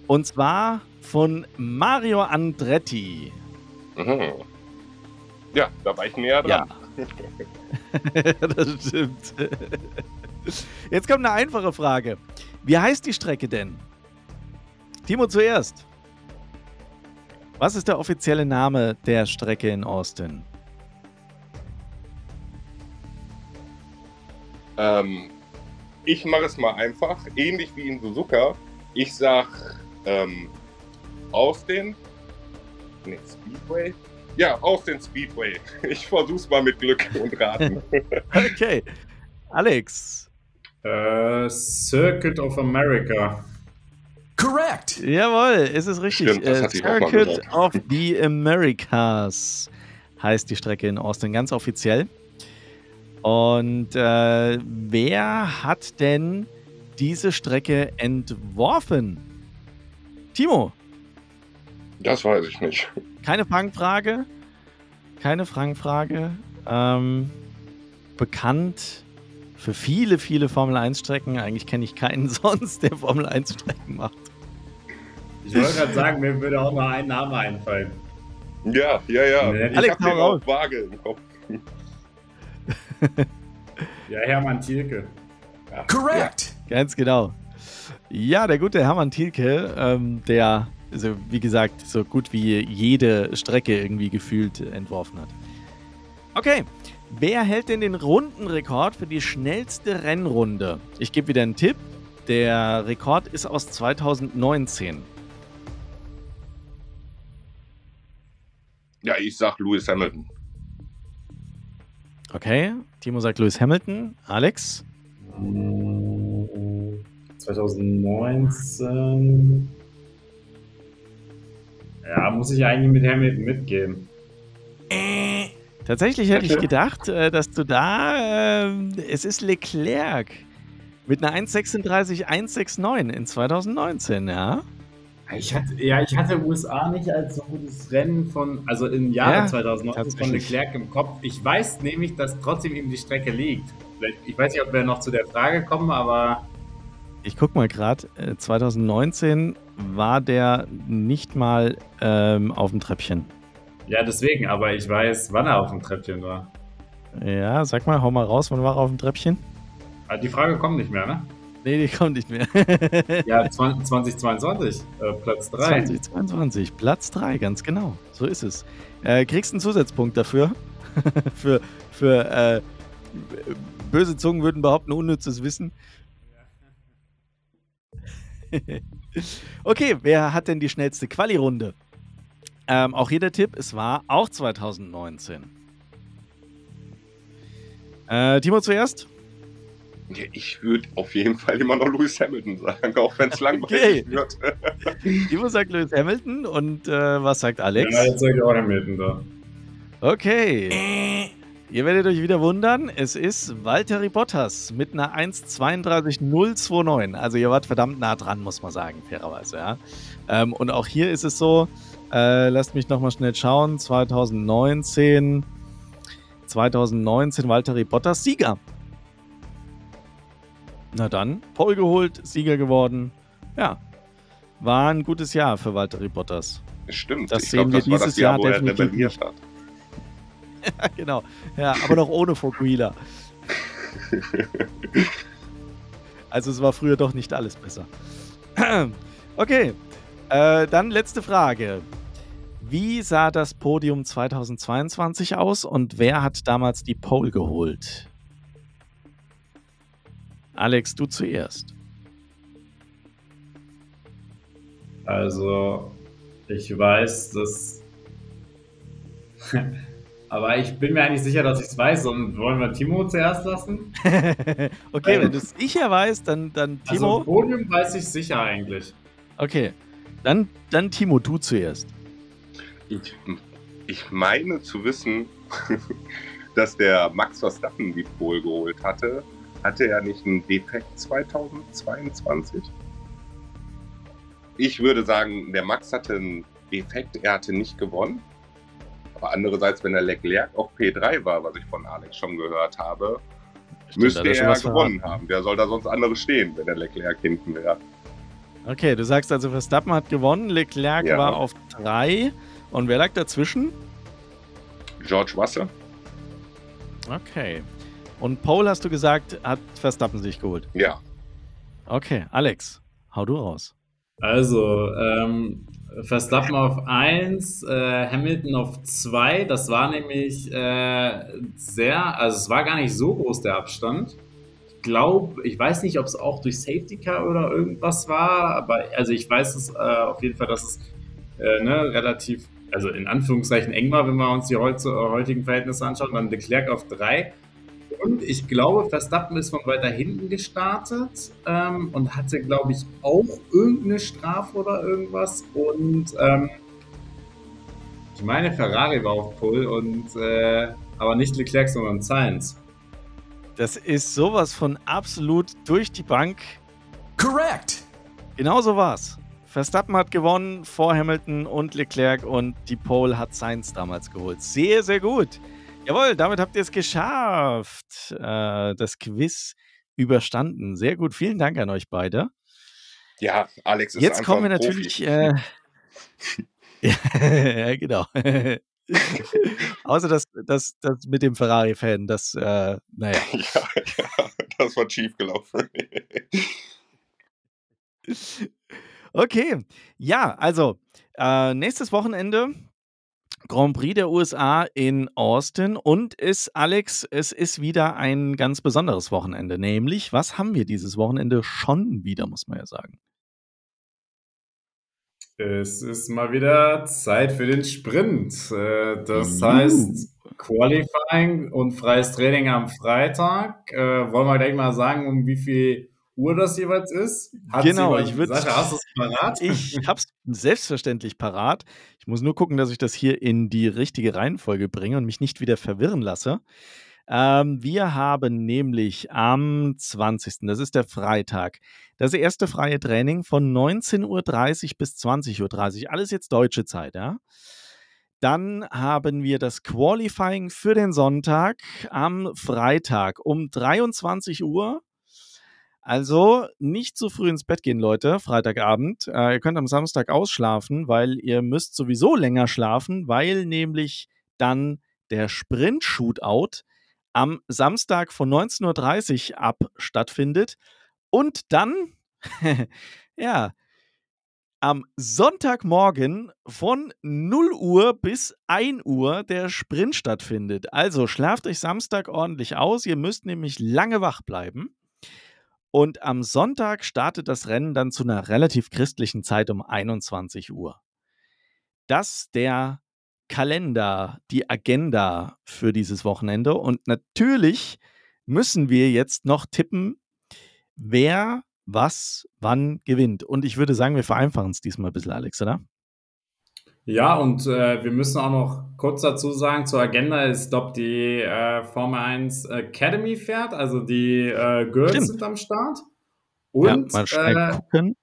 und zwar von Mario Andretti. Mhm. Ja, da war ich näher dran. Ja. das stimmt. Jetzt kommt eine einfache Frage. Wie heißt die Strecke denn? Timo zuerst. Was ist der offizielle Name der Strecke in Austin? Ähm, ich mache es mal einfach, ähnlich wie in Suzuka. Ich sag ähm, Austin. Nee, Speedway. Ja, Austin Speedway. Ich versuch's mal mit Glück und Raten. Okay. Alex. Äh, Circuit of America. Correct. Jawohl, es ist richtig. Stimmt, das Äh, hatte ich auch mal Circuit of the Americas heißt die Strecke in Austin ganz offiziell. Und äh, wer hat denn diese Strecke entworfen? Timo, Das weiß ich nicht. keine Fangfrage. Keine Fangfrage. Ähm, bekannt für viele, viele Formel-1-Strecken. Eigentlich kenne ich keinen sonst, der Formel-1-Strecken macht. Ich wollte gerade sagen, mir würde auch nur ein Name einfallen. Ja, ja, ja. Ich Alex, hab den auch vage im Kopf. Ja, Hermann Thielke. Correct. Ganz genau. Ja, der gute Hermann Thielke, ähm, der, also wie gesagt, so gut wie jede Strecke irgendwie gefühlt entworfen hat. Okay, wer hält denn den Rundenrekord für die schnellste Rennrunde? Ich gebe wieder einen Tipp. Der Rekord ist aus 2019. Ja, ich sag Lewis Hamilton. Okay, Timo sagt Lewis Hamilton. Alex? 2019. Ja, muss ich eigentlich mit Hamilton mitgehen. Eh. Tatsächlich hätte ich gedacht, äh, dass du da, ähm, es ist Leclerc mit einer 1,36, 1,69 in 2019, ja. Ich hatte, ja, ich hatte USA nicht als so gutes Rennen von, also im Jahre Ja, 2019 von. Leclerc im Kopf. Ich weiß nämlich, dass trotzdem ihm die Strecke liegt. Ich weiß nicht, ob wir noch zu der Frage kommen, aber Ich guck mal gerade, 2019 war der nicht mal ähm, auf dem Treppchen. ja, deswegen, aber ich weiß, wann er auf dem Treppchen war. Ja, sag mal, hau mal raus, wann war er auf dem Treppchen? Ah, Die Frage kommt nicht mehr, ne? Nee, die kommt nicht mehr. Ja, 20, 2022, äh, Platz 3. 2022, Platz 3, ganz genau. So ist es. Äh, kriegst einen Zusatzpunkt dafür. für für äh, böse Zungen würden behaupten, unnützes Wissen. okay, wer hat denn die schnellste Quali-Runde? Ähm, auch hier der Tipp, es war auch 2019. Äh, Timo zuerst? Ja, ich würde auf jeden Fall immer noch Lewis Hamilton sagen, auch wenn es Okay. langweilig wird. Timo sagt Lewis Hamilton und äh, was sagt Alex? Ja, jetzt sag ich auch Hamilton da. Okay. Ihr werdet euch wieder wundern, es ist Valtteri Bottas mit einer 1,32,029. Also ihr wart verdammt nah dran, muss man sagen, fairerweise, ja. Ähm, und auch hier ist es so, äh, lasst mich nochmal schnell schauen, 2019, 2019 Valtteri Bottas Sieger. Na dann, Pole geholt, Sieger geworden. Ja, war ein gutes Jahr für Valtteri Bottas. Stimmt, Das ich sehen glaube, wir war das dieses Jahr, Jahr er definitiv hat. Ja, genau. Ja, aber noch ohne Fokuhila. Also es war früher doch nicht alles besser. Okay, äh, dann letzte Frage. Wie sah das Podium 2022 aus und wer hat damals die Pole geholt? Alex, du zuerst. Also, ich weiß, dass. Aber ich bin mir eigentlich sicher, dass ich es weiß. Und wollen wir Timo zuerst lassen? okay, wenn du es sicher weißt, dann, dann Also, Timo. Podium weiß ich sicher eigentlich. Okay, dann, dann Timo, du zuerst. Ich, ich meine zu wissen, dass der Max Verstappen die Pole geholt hatte. Hatte er nicht einen Defekt 2022? Ich würde sagen, der Max hatte einen Defekt, er hatte nicht gewonnen. Aber andererseits, wenn der Leclerc auf P3 war, was ich von Alex schon gehört habe, Müsste hat er schon was gewonnen verraten. haben. Wer soll da sonst andere stehen, wenn der Leclerc hinten wäre? Okay, du sagst also, Verstappen hat gewonnen, Leclerc Ja. war auf drei. Und wer lag dazwischen? George Russell? Okay. Und Pole, hast du gesagt, hat Verstappen sich geholt. Ja. Okay, Alex, hau du raus. Also, ähm, Verstappen auf 1, äh, Hamilton auf 2. Das war nämlich äh, sehr, also es war gar nicht so groß der Abstand. Ich glaube, ich weiß nicht, ob es auch durch Safety Car oder irgendwas war, aber also ich weiß es äh, auf jeden Fall, dass es äh, ne, relativ, also in Anführungszeichen eng war, wenn wir uns die heut, heutigen Verhältnisse anschauen. Dann Leclerc auf 3. Und ich glaube, Verstappen ist von weiter hinten gestartet ähm, und hatte, glaube ich, auch irgendeine Strafe oder irgendwas. Und ähm, ich meine, Ferrari war auf Pull und äh, aber nicht Leclerc, sondern Sainz. Das ist sowas von absolut durch die Bank. Correct. Genau so war's. Verstappen hat gewonnen vor Hamilton und Leclerc und die Pole hat Sainz damals geholt. Sehr, sehr gut. Jawohl, damit habt ihr es geschafft. Äh, das Quiz überstanden. Sehr gut. Vielen Dank an euch beide. Ja, Alex ist Jetzt kommen wir natürlich. Äh, ja, genau. Außer das, das, das mit dem Ferrari-Fan, das, äh, naja. ja, ja, das war schief gelaufen. Okay, ja, also äh, nächstes Wochenende Grand Prix der USA in Austin und es, Alex, es ist wieder ein ganz besonderes Wochenende. Nämlich, was haben wir dieses Wochenende schon wieder, muss man ja sagen. Es ist mal wieder Zeit für den Sprint. Äh, Das Juhu. heißt Qualifying und freies Training am Freitag. Äh, wollen wir gleich mal sagen, um wie viel Uhr das jeweils ist? Hat's Genau, ich würd- Sascha, hast du es parat? Ich hab's selbstverständlich parat. Ich muss nur gucken, dass ich das hier in die richtige Reihenfolge bringe und mich nicht wieder verwirren lasse. Ähm, wir haben nämlich am 20., das ist der Freitag, das erste freie Training von 19.30 Uhr bis 20.30 Uhr. Alles jetzt deutsche Zeit, ja. Dann haben wir das Qualifying für den Sonntag am Freitag um 23 Uhr. Also nicht zu früh ins Bett gehen, Leute, Freitagabend. Äh, ihr könnt am Samstag ausschlafen, weil ihr müsst sowieso länger schlafen, weil nämlich dann der Sprint-Shootout am Samstag von 19.30 Uhr ab stattfindet. Und dann, ja, am Sonntagmorgen von 0 Uhr bis 1 Uhr der Sprint stattfindet. Also schlaft euch Samstag ordentlich aus. Ihr müsst nämlich lange wach bleiben. Und am Sonntag startet das Rennen dann zu einer relativ christlichen Zeit um 21 Uhr. Das der Kalender, die Agenda für dieses Wochenende. Und natürlich müssen wir jetzt noch tippen, wer was wann gewinnt. Und ich würde sagen, wir vereinfachen es diesmal ein bisschen, Alex, oder? Ja, und äh, wir müssen auch noch kurz dazu sagen, zur Agenda ist, glaube die äh, Formel 1 Academy fährt, also die äh, Girls Stimmt. sind am Start. ja, Und mal schnell äh, gucken.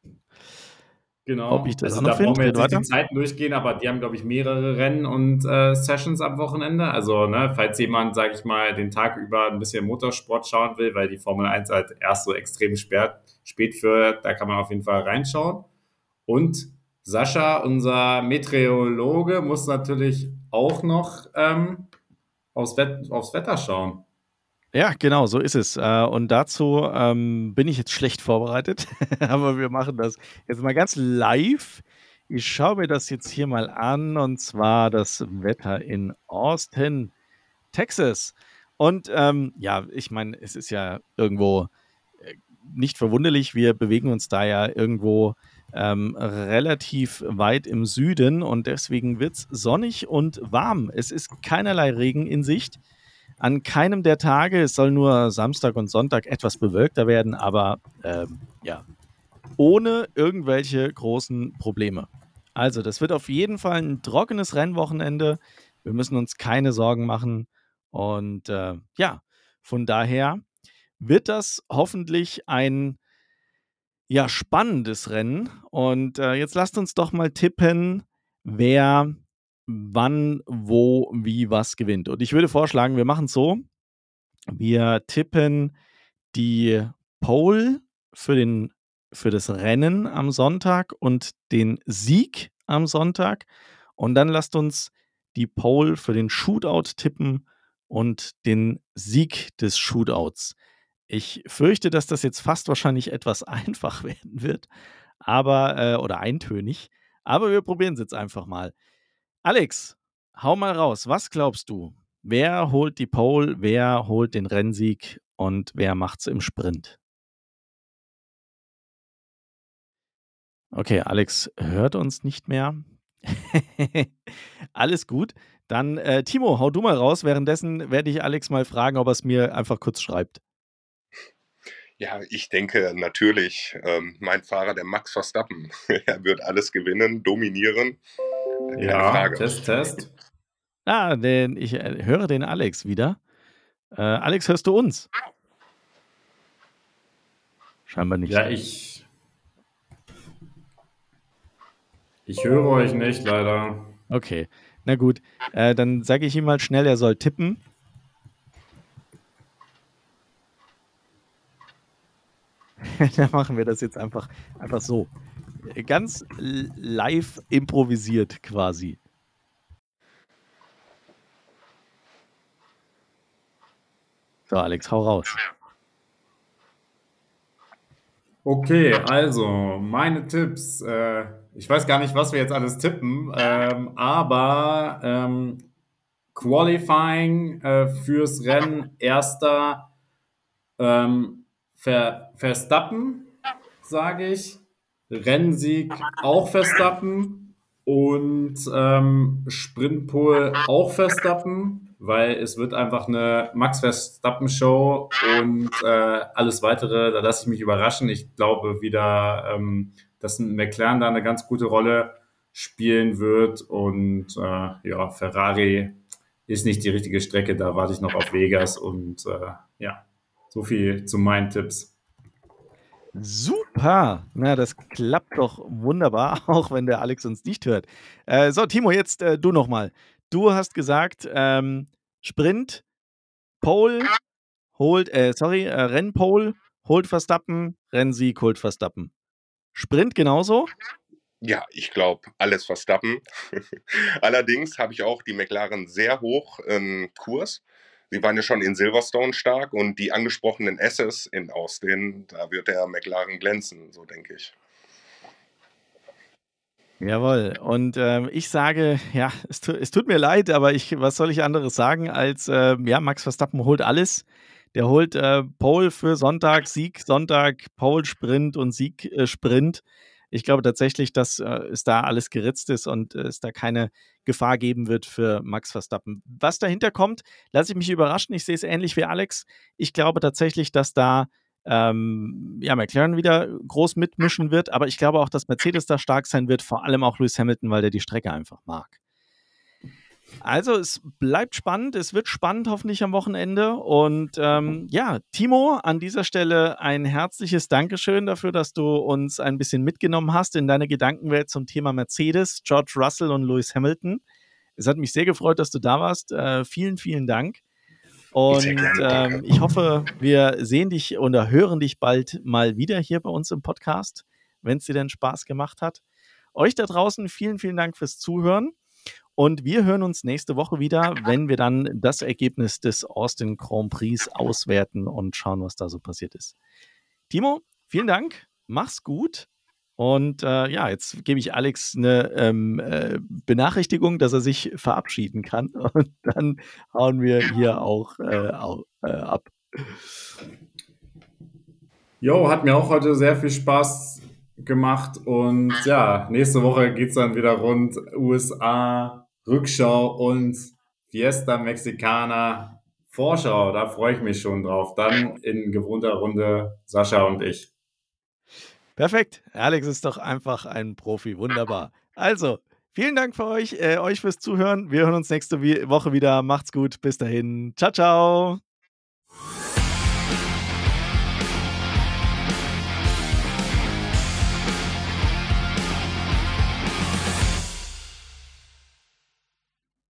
Genau. Ob ich das also da brauchen wir jetzt nicht die. Zeiten durchgehen, aber die haben, glaube ich, mehrere Rennen und äh, Sessions am Wochenende. Also, ne, falls jemand, sage ich mal, den Tag über ein bisschen Motorsport schauen will, weil die Formel 1 halt erst so extrem spät, spät führt, da kann man auf jeden Fall reinschauen. Und Sascha, unser Meteorologe, muss natürlich auch noch ähm, aufs, Wett aufs Wetter schauen. Ja, genau, so ist es. Äh, Und dazu ähm, bin ich jetzt schlecht vorbereitet, aber wir machen das jetzt mal ganz live. Ich schaue mir das jetzt hier mal an und zwar das Wetter in Austin, Texas. Und ähm, ja, ich meine, es ist ja irgendwo äh, nicht verwunderlich, wir bewegen uns da ja irgendwo ähm, relativ weit im Süden und deswegen wird es sonnig und warm. Es ist keinerlei Regen in Sicht. An keinem der Tage, es soll nur Samstag und Sonntag etwas bewölkter werden, aber ähm, ja, ohne irgendwelche großen Probleme. Also, das wird auf jeden Fall ein trockenes Rennwochenende. Wir müssen uns keine Sorgen machen. Und äh, ja, von daher wird das hoffentlich ein ja, spannendes Rennen. Und äh, jetzt lasst uns doch mal tippen, wer wann, wo, wie, was gewinnt. Und ich würde vorschlagen, wir machen es so. Wir tippen die Pole für, den, für das Rennen am Sonntag und den Sieg am Sonntag. Und dann lasst uns die Pole für den Shootout tippen und den Sieg des Shootouts. Ich fürchte, dass das jetzt fast wahrscheinlich etwas einfach werden wird, aber äh, oder eintönig. Aber wir probieren es jetzt einfach mal. Alex, hau mal raus. Was glaubst du? Wer holt die Pole? Wer holt den Rennsieg? Und wer macht's im Sprint? Okay, Alex hört uns nicht mehr. Alles gut. Dann, äh, Timo, hau du mal raus. Währenddessen werde ich Alex mal fragen, ob er es mir einfach kurz schreibt. Ja, ich denke natürlich, ähm, mein Fahrer, der Max Verstappen, er wird alles gewinnen, dominieren. Keine ja, Frage. Test, Test. Ah, den, ich äh, höre den Alex wieder. Äh, Alex, hörst du uns? Scheinbar nicht. Ja, ich. Ich höre euch nicht, leider. Okay, na gut. Äh, dann sage ich ihm mal schnell, er soll tippen. dann machen wir das jetzt einfach, einfach so. Ganz live improvisiert quasi. So, Alex, hau raus. Okay, also meine Tipps. Äh, ich weiß gar nicht, was wir jetzt alles tippen, ähm, aber ähm, Qualifying äh, fürs Rennen erster ähm, Ver Verstappen, sage ich. Rennsieg auch Verstappen und ähm, Sprintpol auch Verstappen weil es wird einfach eine Max Verstappen Show und äh, alles weitere, da lasse ich mich überraschen. Ich glaube wieder, ähm, dass McLaren da eine ganz gute Rolle spielen wird und äh, ja, Ferrari ist nicht die richtige Strecke, da warte ich noch auf Vegas und äh, ja, so viel zu meinen Tipps. Super! Na, das klappt doch wunderbar, auch wenn der Alex uns nicht hört. Äh, so, Timo, jetzt äh, du nochmal. Du hast gesagt, ähm, Sprint, Pole, holt, äh, sorry, äh, Rennpole, holt Verstappen, Rennsieg, holt Verstappen. Sprint genauso? Ja, ich glaube, alles Verstappen. Allerdings habe ich auch die McLaren sehr hoch im Kurs. Sie waren ja schon in Silverstone stark und die angesprochenen S's in Austin, da wird der McLaren glänzen, so denke ich. Jawohl. Und ähm, ich sage, ja, es, tu, es, tut mir leid, aber ich, was soll ich anderes sagen als, äh, ja, Max Verstappen holt alles. Der holt äh, Pole für Sonntag, Sieg Sonntag, Pole Sprint und Sieg äh, Sprint. Ich glaube tatsächlich, dass äh, es da alles geritzt ist und es da keine Gefahr geben wird für Max Verstappen. Was dahinter kommt, lasse ich mich überraschen. Ich sehe es ähnlich wie Alex. Ich glaube tatsächlich, dass da ähm, ja, McLaren wieder groß mitmischen wird, aber ich glaube auch, dass Mercedes da stark sein wird, vor allem auch Lewis Hamilton, weil der die Strecke einfach mag. Also es bleibt spannend, es wird spannend hoffentlich am Wochenende. Und ähm, ja, Timo, an dieser Stelle ein herzliches Dankeschön dafür, dass du uns ein bisschen mitgenommen hast in deine Gedankenwelt zum Thema Mercedes, George Russell und Lewis Hamilton. Es hat mich sehr gefreut, dass du da warst. Äh, vielen, vielen Dank. Und ähm, ich hoffe, wir sehen dich oder hören dich bald mal wieder hier bei uns im Podcast, wenn es dir denn Spaß gemacht hat. Euch da draußen vielen, vielen Dank fürs Zuhören. Und wir hören uns nächste Woche wieder, wenn wir dann das Ergebnis des Austin Grand Prix auswerten und schauen, was da so passiert ist. Timo, vielen Dank. Mach's gut. Und äh, ja, jetzt gebe ich Alex eine ähm, äh, Benachrichtigung, dass er sich verabschieden kann. Und dann hauen wir hier auch äh, äh ab. Jo, hat mir auch heute sehr viel Spaß gemacht. Und ja, nächste Woche geht es dann wieder rund USA, Rückschau und Fiesta Mexicana Vorschau. Da freue ich mich schon drauf. Dann in gewohnter Runde Sascha und ich. Perfekt. Alex ist doch einfach ein Profi. Wunderbar. Also, vielen Dank für euch, äh, euch fürs Zuhören. Wir hören uns nächste Woche wieder. Macht's gut. Bis dahin. Ciao, ciao.